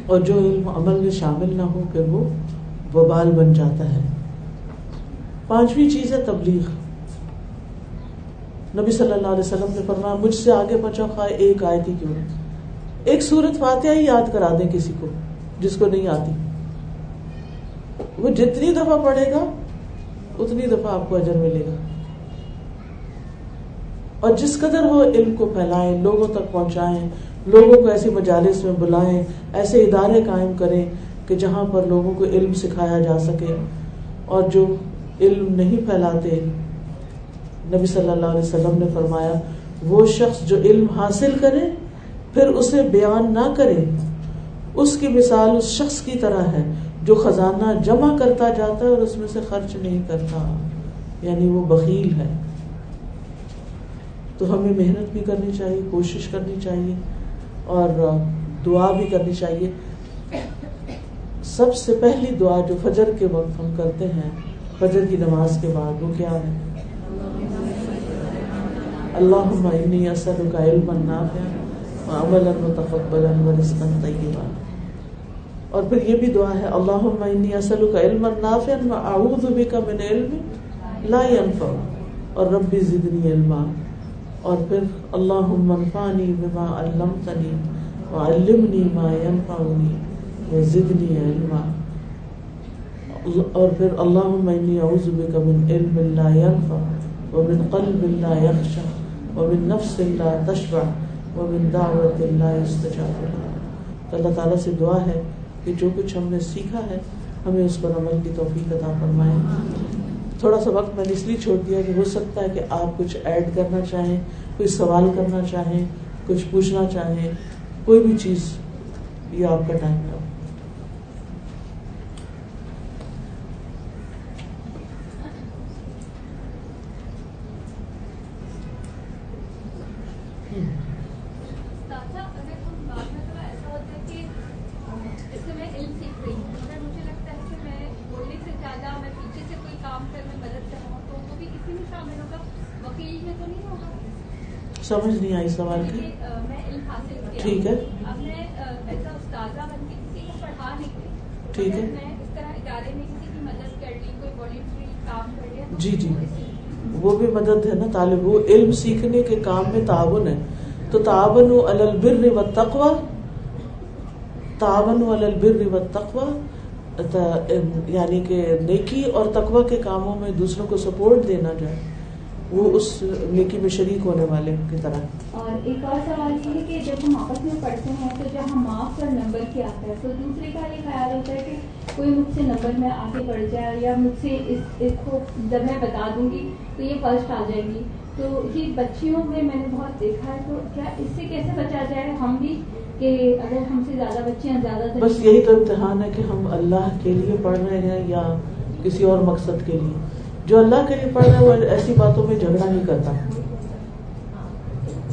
اور جو علم عمل میں شامل نہ ہو، پھر وہ وبال بن جاتا ہے۔ پانچویں چیز ہے تبلیغ۔ نبی صلی اللہ علیہ وسلم نے فرمایا، مجھ سے آگے پہنچا خواہ ایک آیت ہی کیوں ایک سورت فاتحہ ہی یاد کرا دیں کسی کو۔ جس کو نہیں آتی۔ وہ جتنی دفعہ پڑھے گا، اتنی دفعہ آپ کو اجر ملے گا۔ اور جس قدر وہ علم کو پھیلائیں، لوگوں تک پہنچائیں، لوگوں کو ایسی مجالس میں بلائیں، ایسے ادارے قائم کریں کہ جہاں پر لوگوں کو علم سکھایا جا سکے۔ اور جو علم نہیں پھیلاتے، نبی صلی اللہ علیہ وسلم نے فرمایا، وہ شخص جو علم حاصل کرے، پھر اسے بیان نہ کرے اس کی مثال اس شخص کی طرح ہے جو خزانہ جمع کرتا جاتا ہے اور اس میں سے خرچ نہیں کرتا۔ یعنی وہ بخیل ہے۔ تو ہمیں محنت بھی کرنی چاہیے، کوشش کرنی چاہیے اور دعا بھی کرنی چاہیے۔ سب سے پہلی دعا جو فجر کے وقت ہم کرتے ہیں، فجر کی نماز کے بعد، وہ کیا ہے؟ اللہ انی اسلک وعملا متقبلا ورزقا طیبا اور پھر یہ بھی دعا ہے، اللہم انی اسلک علما نافعا واعوذ بک من علم لا ينفع اور ربی زدنی علما. اور پھر اللہم انفعنی بما علمتنی وعلمنی ما ينفعنی وزدنی علما. اور پھر اللہم انی اعوذ بک من علم لا ينفع ومن قلب لا يخشع ومن نفس لا تشبع. وہ دعوت لا يستجاب تو اللہ تعالیٰ سے دعا ہے کہ جو کچھ ہم نے سیکھا ہے، ہمیں اس پر عمل کی توفیق عطا فرمائے۔ تھوڑا سا وقت میں نے اس لیے چھوڑ دیا کہ ہو سکتا ہے کہ آپ کچھ ایڈ کرنا چاہیں، کوئی سوال کرنا چاہیں، کچھ پوچھنا چاہیں، کوئی بھی چیز یہ آپ کا ٹائم ہے۔ نہیں آئی سوال کی؟ ٹھیک ہے۔ ٹھیک ہے۔ جی جی۔ وہ بھی مدد ہے نا طالب وہ علم سیکھنے کے کام میں تعاون ہے۔ تو تعاون البر و تقوا تعاون البر و تقوا یعنی کہ نیکی اور تقوا کے کاموں میں دوسروں کو سپورٹ دینا جائے۔ وہ اس نیکی میں شریک ہونے والے کی طرح۔ اور ایک اور سوال یہ ہے کہ جب ہم آپس میں پڑھتے ہیں تو جب ہم معاف پر نمبر کی آتا ہے تو دوسرے کا یہ خیال ہوتا ہے کہ کوئی مجھ سے نمبر میں آگے بڑھ جائے یا مجھ سے اس اس کو جب میں بتا دوں گی تو یہ فرسٹ آ جائے گی۔ تو یہ بچیوں میں میں نے بہت دیکھا ہے تو کیا اس سے کیسے بچا جائے ہم بھی کہ اگر ہم سے زیادہ بچیاں زیادہ بس یہی تو امتحان ہے کہ ہم اللہ کے لیے پڑھ رہے ہیں یا کسی اور مقصد کے لیے۔ جو اللہ کے لیے پڑھ رہا ہے وہ ایسی باتوں میں جھگڑا نہیں کرتا۔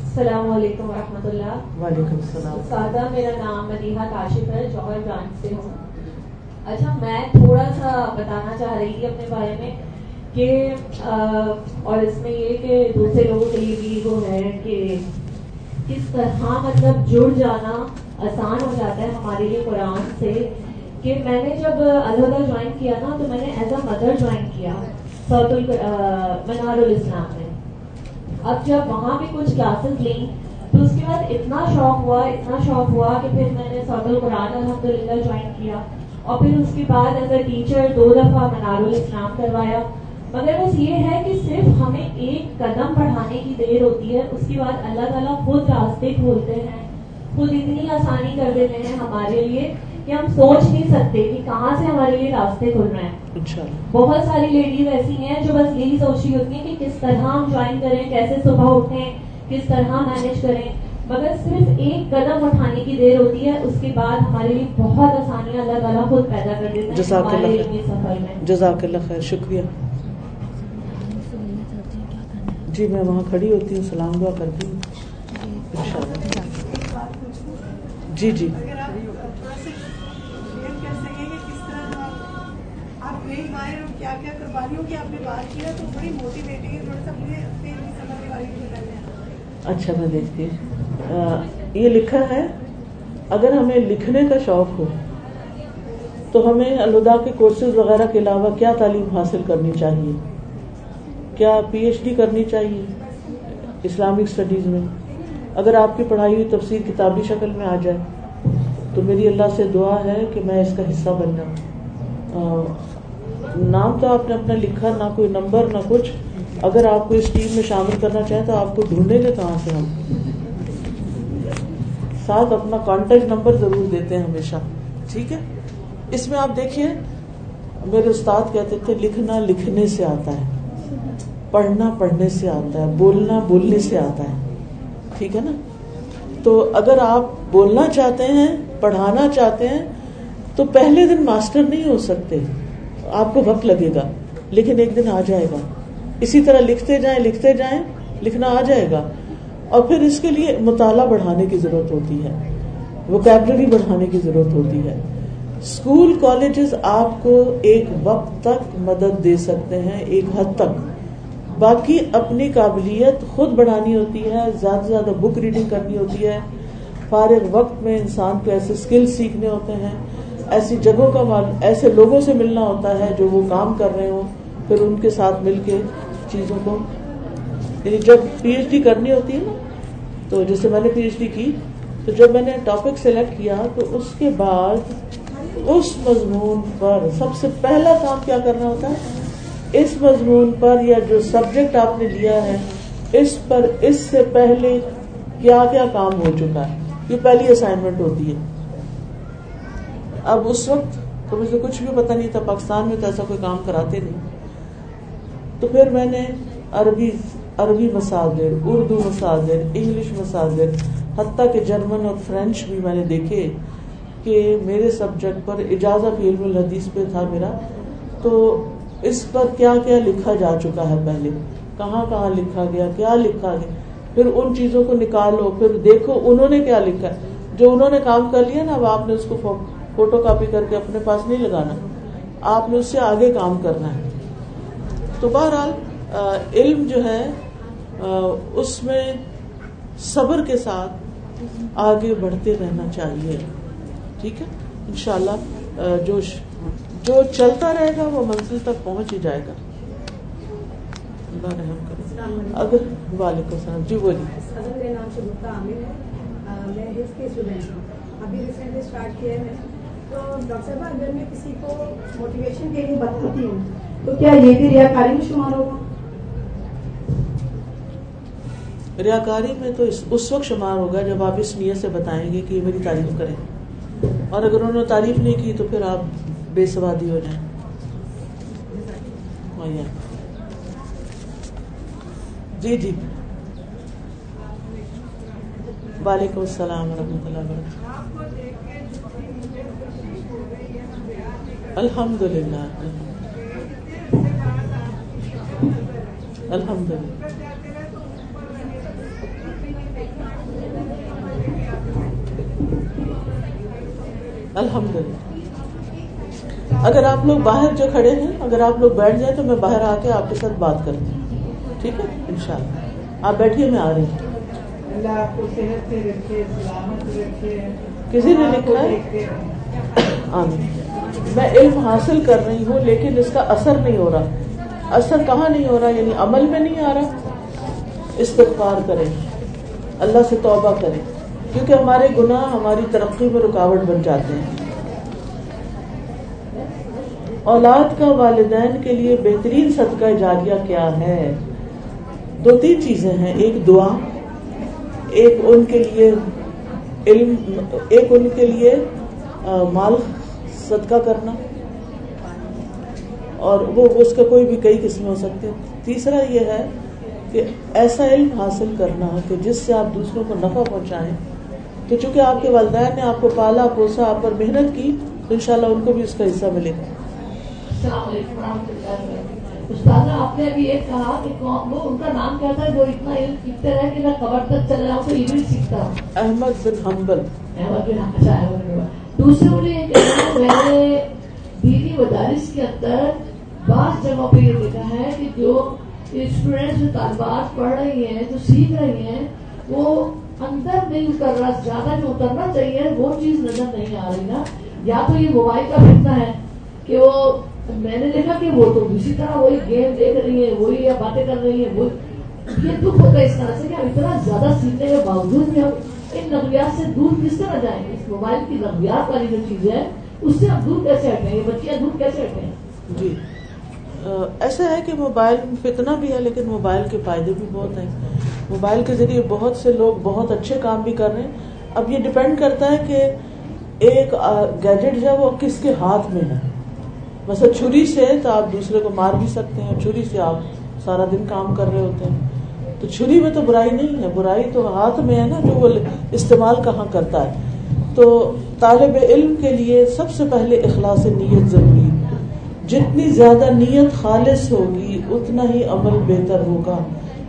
السلام علیکم و رحمۃ اللہ۔ وعلیکم السلام۔ سادہ میرا نام مدیحہ کاشف ہے جوہر برانچ سے ہوں۔ اچھا میں تھوڑا سا بتانا چاہ رہی تھی اپنے بارے میں کہ اور اس میں یہ کہ دوسرے لوگوں کے لیے بھی وہ ہے کہ کس طرح مطلب جڑ جانا آسان ہو جاتا ہے ہمارے لیے قرآن سے کہ میں نے جب الحدہ جوائن کیا نا تو میں نے ایز اے مدر جوائن کیا۔ منار الاسلام میں۔ اب جب وہاں بھی کچھ کلاسز لیں، تو اس کے بعد اتنا شوق ہوا، اتنا شوق ہوا کہ پھر میں نے سعود القرآن الحمد للہ جوائن کیا۔ اور پھر اس کے بعد ایز اے ٹیچر دو دفعہ منار الاسلام کروایا۔ مگر بس یہ ہے کہ صرف ہمیں ایک قدم پڑھانے کی دیر ہوتی ہے، اس کے بعد اللہ تعالیٰ خود راستے کھولتے ہیں، خود اتنی آسانی کر دیتے ہیں ہمارے لیے۔ کہ ہم سوچ نہیں سکتے کہ کہاں سے ہمارے لیے راستے کھل رہے ہیں۔ بہت ساری لیڈیز ایسی ہیں جو بس یہی سوچ رہی ہوتی ہیں کہ کس طرح ہم جوائن کریں کیسے صبح اٹھیں کس طرح مینج کریں۔ مگر صرف ایک قدم اٹھانے کی دیر ہوتی ہے اس کے بعد ہمارے لیے بہت آسانی اللہ تعالیٰ خود پیدا کر دیتے ہیں سفر میں جزاک اللہ خیر۔ شکریہ۔ جی میں وہاں کھڑی ہوتی ہوں سلام دعا کرتی ہوں۔ جی جی۔ اچھا میں دیکھتی یہ لکھا ہے، اگر ہمیں لکھنے کا شوق ہو، تو ہمیں الدا کے کورسز وغیرہ کے علاوہ کیا تعلیم حاصل کرنی چاہیے؟ کیا پی ایچ ڈی کرنی چاہیے اسلامک اسٹڈیز میں؟ اگر آپ کی پڑھائی ہوئی تفصیل کتابی شکل میں آ جائے، تو میری اللہ سے دعا ہے کہ میں اس کا حصہ بن جاؤں نام تو آپ نے اپنا لکھا، نہ کوئی نمبر، نہ کچھ۔ اگر آپ کو اس ٹیم میں شامل کرنا چاہیں تو آپ کو ڈھونڈیں گے کہاں سے ہم۔ ساتھ اپنا کانٹیکٹ نمبر ضرور دیتے ہیں ہمیشہ، ٹھیک ہے؟ اس میں آپ دیکھیے میرے استاد کہتے تھے، لکھنا لکھنے سے آتا ہے، پڑھنا پڑھنے سے آتا ہے، بولنا بولنے سے آتا ہے، ٹھیک ہے نا؟ تو اگر آپ بولنا چاہتے ہیں، پڑھانا چاہتے ہیں، تو پہلے دن ماسٹر نہیں ہو سکتے۔ آپ کو وقت لگے گا، لیکن ایک دن آ جائے گا۔ اسی طرح لکھتے جائیں لکھتے جائیں، لکھنا آ جائے گا۔ اور پھر اس کے لیے مطالعہ بڑھانے کی ضرورت ہوتی ہے وکیبلری بڑھانے کی ضرورت ہوتی ہے۔ اسکول کالجز آپ کو ایک وقت تک مدد دے سکتے ہیں، ایک حد تک۔ باقی اپنی قابلیت خود بڑھانی ہوتی ہے، زیادہ سے زیادہ بک ریڈنگ کرنی ہوتی ہے۔ فارغ وقت میں انسان کو ایسے اسکل سیکھنے ہوتے ہیں۔ ایسی جگہوں کا ایسے لوگوں سے ملنا ہوتا ہے جو وہ کام کر رہے ہوں، پھر ان کے ساتھ مل کے چیزوں کو۔ یعنی جب پی ایچ ڈی کرنی ہوتی ہے نا، تو جیسے میں نے پی ایچ ڈی کی، تو جب میں نے ٹاپک سلیکٹ کیا، تو اس کے بعد اس مضمون پر سب سے پہلا کام کیا کرنا ہوتا ہے؟ اس مضمون پر یا جو سبجیکٹ آپ نے لیا ہے، اس پر اس سے پہلے کیا کیا کام ہو چکا ہے؟ یہ پہلی اسائنمنٹ ہوتی ہے۔ اب اس وقت تو مجھے کچھ بھی پتا نہیں تھا، پاکستان میں تو ایسا کوئی کام کراتے نہیں۔ تو پھر میں نے عربی عربی مساجر اردو مساجر انگلش مساجر حتیٰ کہ جرمن اور فرینچ بھی میں نے دیکھے کہ میرے سبجیکٹ پر اجازت علم الحدیث پہ تھا میرا۔ تو اس پر کیا کیا لکھا جا چکا ہے پہلے؟ کہاں کہاں لکھا گیا، کیا لکھا گیا؟ پھر ان چیزوں کو نکالو، پھر دیکھو انہوں نے کیا لکھا ہے۔ جو انہوں نے کام کر لیا نا، اب آپ نے اس کو فوٹو کاپی کر کے اپنے پاس نہیں لگانا۔ آپ نے اس سے آگے کام کرنا ہے۔ تو بہرحال علم جو ہے اس میں صبر کے ساتھ آگے بڑھتے رہنا چاہیے۔ ٹھیک ہے؟ ان شاء اللہ جو جو چلتا رہے گا وہ منزل تک پہنچ ہی جائے گا۔ اللہ رحم کرے۔ اگر وعلیکم السلام۔ جی بولیے۔ ابھی ریسنٹلی اسٹارٹ کیا ہے ڈاکٹر صاحب، اگر میں کسی کو موٹیویشن کے لیے بتاتی ہوں، تو کیا یہ بھی ریا کاری میں شمار ہوگا؟ ریا کاری میں تو اس وقت شمار ہوگا جب آپ اس نیت سے بتائیں گے کہ یہ میری تعریف کریں۔ اور اگر انہوں نے تعریف نہیں کی تو پھر آپ بے سوادی ہو جائیں۔ جی جی۔ وعلیکم السلام و رحمۃ اللہ وبرکاتہ۔ الحمد للہ الحمد للہ الحمد للہ اگر آپ لوگ باہر جو کھڑے ہیں اگر آپ لوگ بیٹھ جائیں تو میں باہر آ کے آپ کے ساتھ بات کرتی ہوں۔ ٹھیک ہے؟ ان شاء اللہ آپ بیٹھیے میں آ رہی ہوں۔ کسی نے لکھا ہے؟ میں علم حاصل کر رہی ہوں، لیکن اس کا اثر نہیں ہو رہا۔ اثر کہاں نہیں ہو رہا؟ یعنی عمل میں نہیں آ رہا۔ استغفار کریں۔ اللہ سے توبہ کریں۔ کیونکہ ہمارے گناہ ہماری ترقی میں رکاوٹ بن جاتے ہیں۔ اولاد کا والدین کے لیے بہترین صدقہ جاریہ کیا ہے؟ دو تین چیزیں ہیں۔ ایک دعا، ایک ان کے لیے علم، ایک ان کے لیے مال صدقہ کرنا۔ اور وہ اس کا کوئی بھی کئی قسم ہو سکتے تیسرا یہ ہے کہ ایسا علم حاصل کرنا کہ جس سے آپ دوسروں کو نفع پہنچائیں۔ کہ چونکہ آپ کے والدین نے آپ کو پالا پوسا آپ پر محنت کی تو انشاءاللہ ان کو بھی اس کا حصہ ملے گا۔ السلام علیکم استاد آپ نے ابھی ایک کہا کہ وہ ان کا نام کیا تھا جو اتنا علم سیکھتے رہے کہ میں قبر تک چل رہا ہوں تو علم سیکھتا ہوں۔ احمد بن حنبل۔ احمد بن اچھا احمد دوسرے مجھے یہ کہنا ہے میں نے دینی مدارس کے اندر بعض جگہوں پہ یہ دیکھا ہے کہ جو اسٹوڈینٹس جو طالبات پڑھ رہی ہیں، جو سیکھ رہی ہیں، وہ اندر نہیں اتر رہا، زیادہ جو اترنا چاہیے، وہ چیز نظر نہیں آ رہی نا۔ یا تو یہ موبائل کا فتنا ہے کہ وہ، میں نے دیکھا کہ وہ تو اسی طرح وہی گیم دیکھ رہی ہے وہی یا باتیں کر رہی ہے وہ، یہ دکھ ہوتا ہے اس طرح سے کہ ہم اتنا زیادہ سیکھنے کے باوجود بھی ہم ان نقلیات سے دور کس طرح جائیں گے؟ اس موبائل کی نقلیات والی جو چیز ہے اس سے ہم دور کیسے ہٹیں یہ بچیاں دور کیسے ہٹیں جی۔ ایسا ہے کہ موبائل فتنا بھی ہے، لیکن موبائل کے فائدے بھی بہت ہیں۔ موبائل کے ذریعے بہت سے لوگ بہت اچھے کام بھی کر رہے ہیں۔ اب یہ ڈپینڈ کرتا ہے کہ ایک گیجٹ جو ہے وہ کس کے ہاتھ میں ہے۔ بس چھری سے تو آپ دوسرے کو مار بھی سکتے ہیں چھری سے آپ سارا دن کام کر رہے ہوتے ہیں۔ تو چھری میں تو برائی نہیں ہے، برائی تو ہاتھ میں ہے نا جو وہ استعمال کہاں کرتا ہے۔ تو طالب علم کے لیے سب سے پہلے اخلاص نیت ضروری جتنی زیادہ نیت خالص ہوگی، اتنا ہی عمل بہتر ہوگا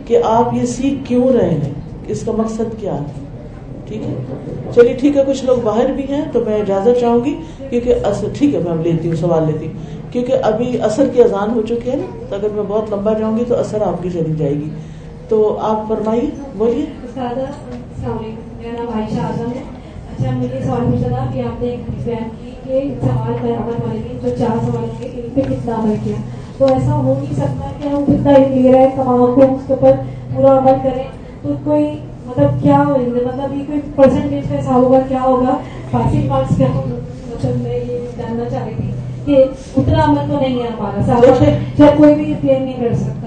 کہ آپ یہ سیکھ کیوں رہے ہیں؟ اس کا مقصد کیا ہے؟ ٹھیک ہے؟ چلیے ٹھیک ہے، کچھ لوگ باہر بھی ہیں تو میں اجازت چاہوں گی، کیونکہ ٹھیک ہے، میں اب لیتی ہوں، سوال لیتی ہوں۔ کیونکہ ابھی اثر کی اذان ہو چکی ہے نا، تو اگر میں بہت لمبا جاؤں گی تو اثر آپ کی چلی جائے گی۔ تو آپ فرمائیے بولیے۔ السلام علیکم۔ میرا نام عائشہ اعظم ہے۔ اچھا مجھے سوال پوچھا تھا کہ آپ نے ایک بیان کی کہ سوال عمل والے جو چار سوال کے ان پہ کتنا عمل کیا؟ تو ایسا ہو نہیں سکتا کہ ہم کتنا علم لے رہے ہیں تمام کو اس کے اوپر پورا عمل کریں۔ تو کوئی مطلب کیا مطلب یہ کوئی پرسنٹیج کا ایسا ہوگا کیا ہوگا؟ پاسنگ مارکس کیا مطلب میں یہ جاننا چاہ رہی تھی کہ اتنا عمل تو نہیں ہے ہمارا سارا کوئی بھی نہیں کر سکتا۔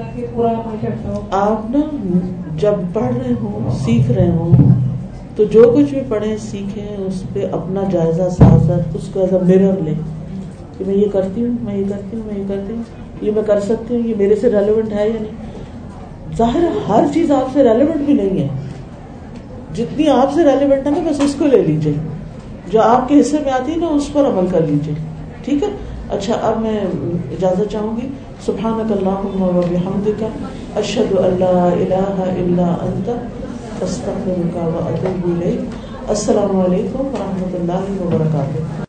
آپ نا جب پڑھ رہے ہوں، سیکھ رہے ہوں، تو جو کچھ بھی پڑھیں، سیکھیں، اس پہ اپنا جائزہ ساتھ ساتھ اس کو ایز اے میرر لیں۔ کہ میں یہ کرتی ہوں، میں یہ کرتی ہوں، میں یہ کرتی ہوں، یہ میں کر سکتی ہوں، یہ میرے سے ریلیونٹ ہے یا نہیں؟ ظاہر ہر چیز آپ سے ریلیونٹ بھی نہیں ہے۔ جتنی آپ سے ریلیونٹ ہے نا، بس اس کو لے لیجیے جو آپ کے حصے میں آتی ہے نا، اس پر عمل کر لیجیے ٹھیک ہے؟ اچھا اب میں اجازت چاہوں گی. سبحان اللہ کا اشد اللہ الہ الا انت، استغفرک و اتوب الیک. السلام علیکم و رحمۃ اللہ وبرکاتہ.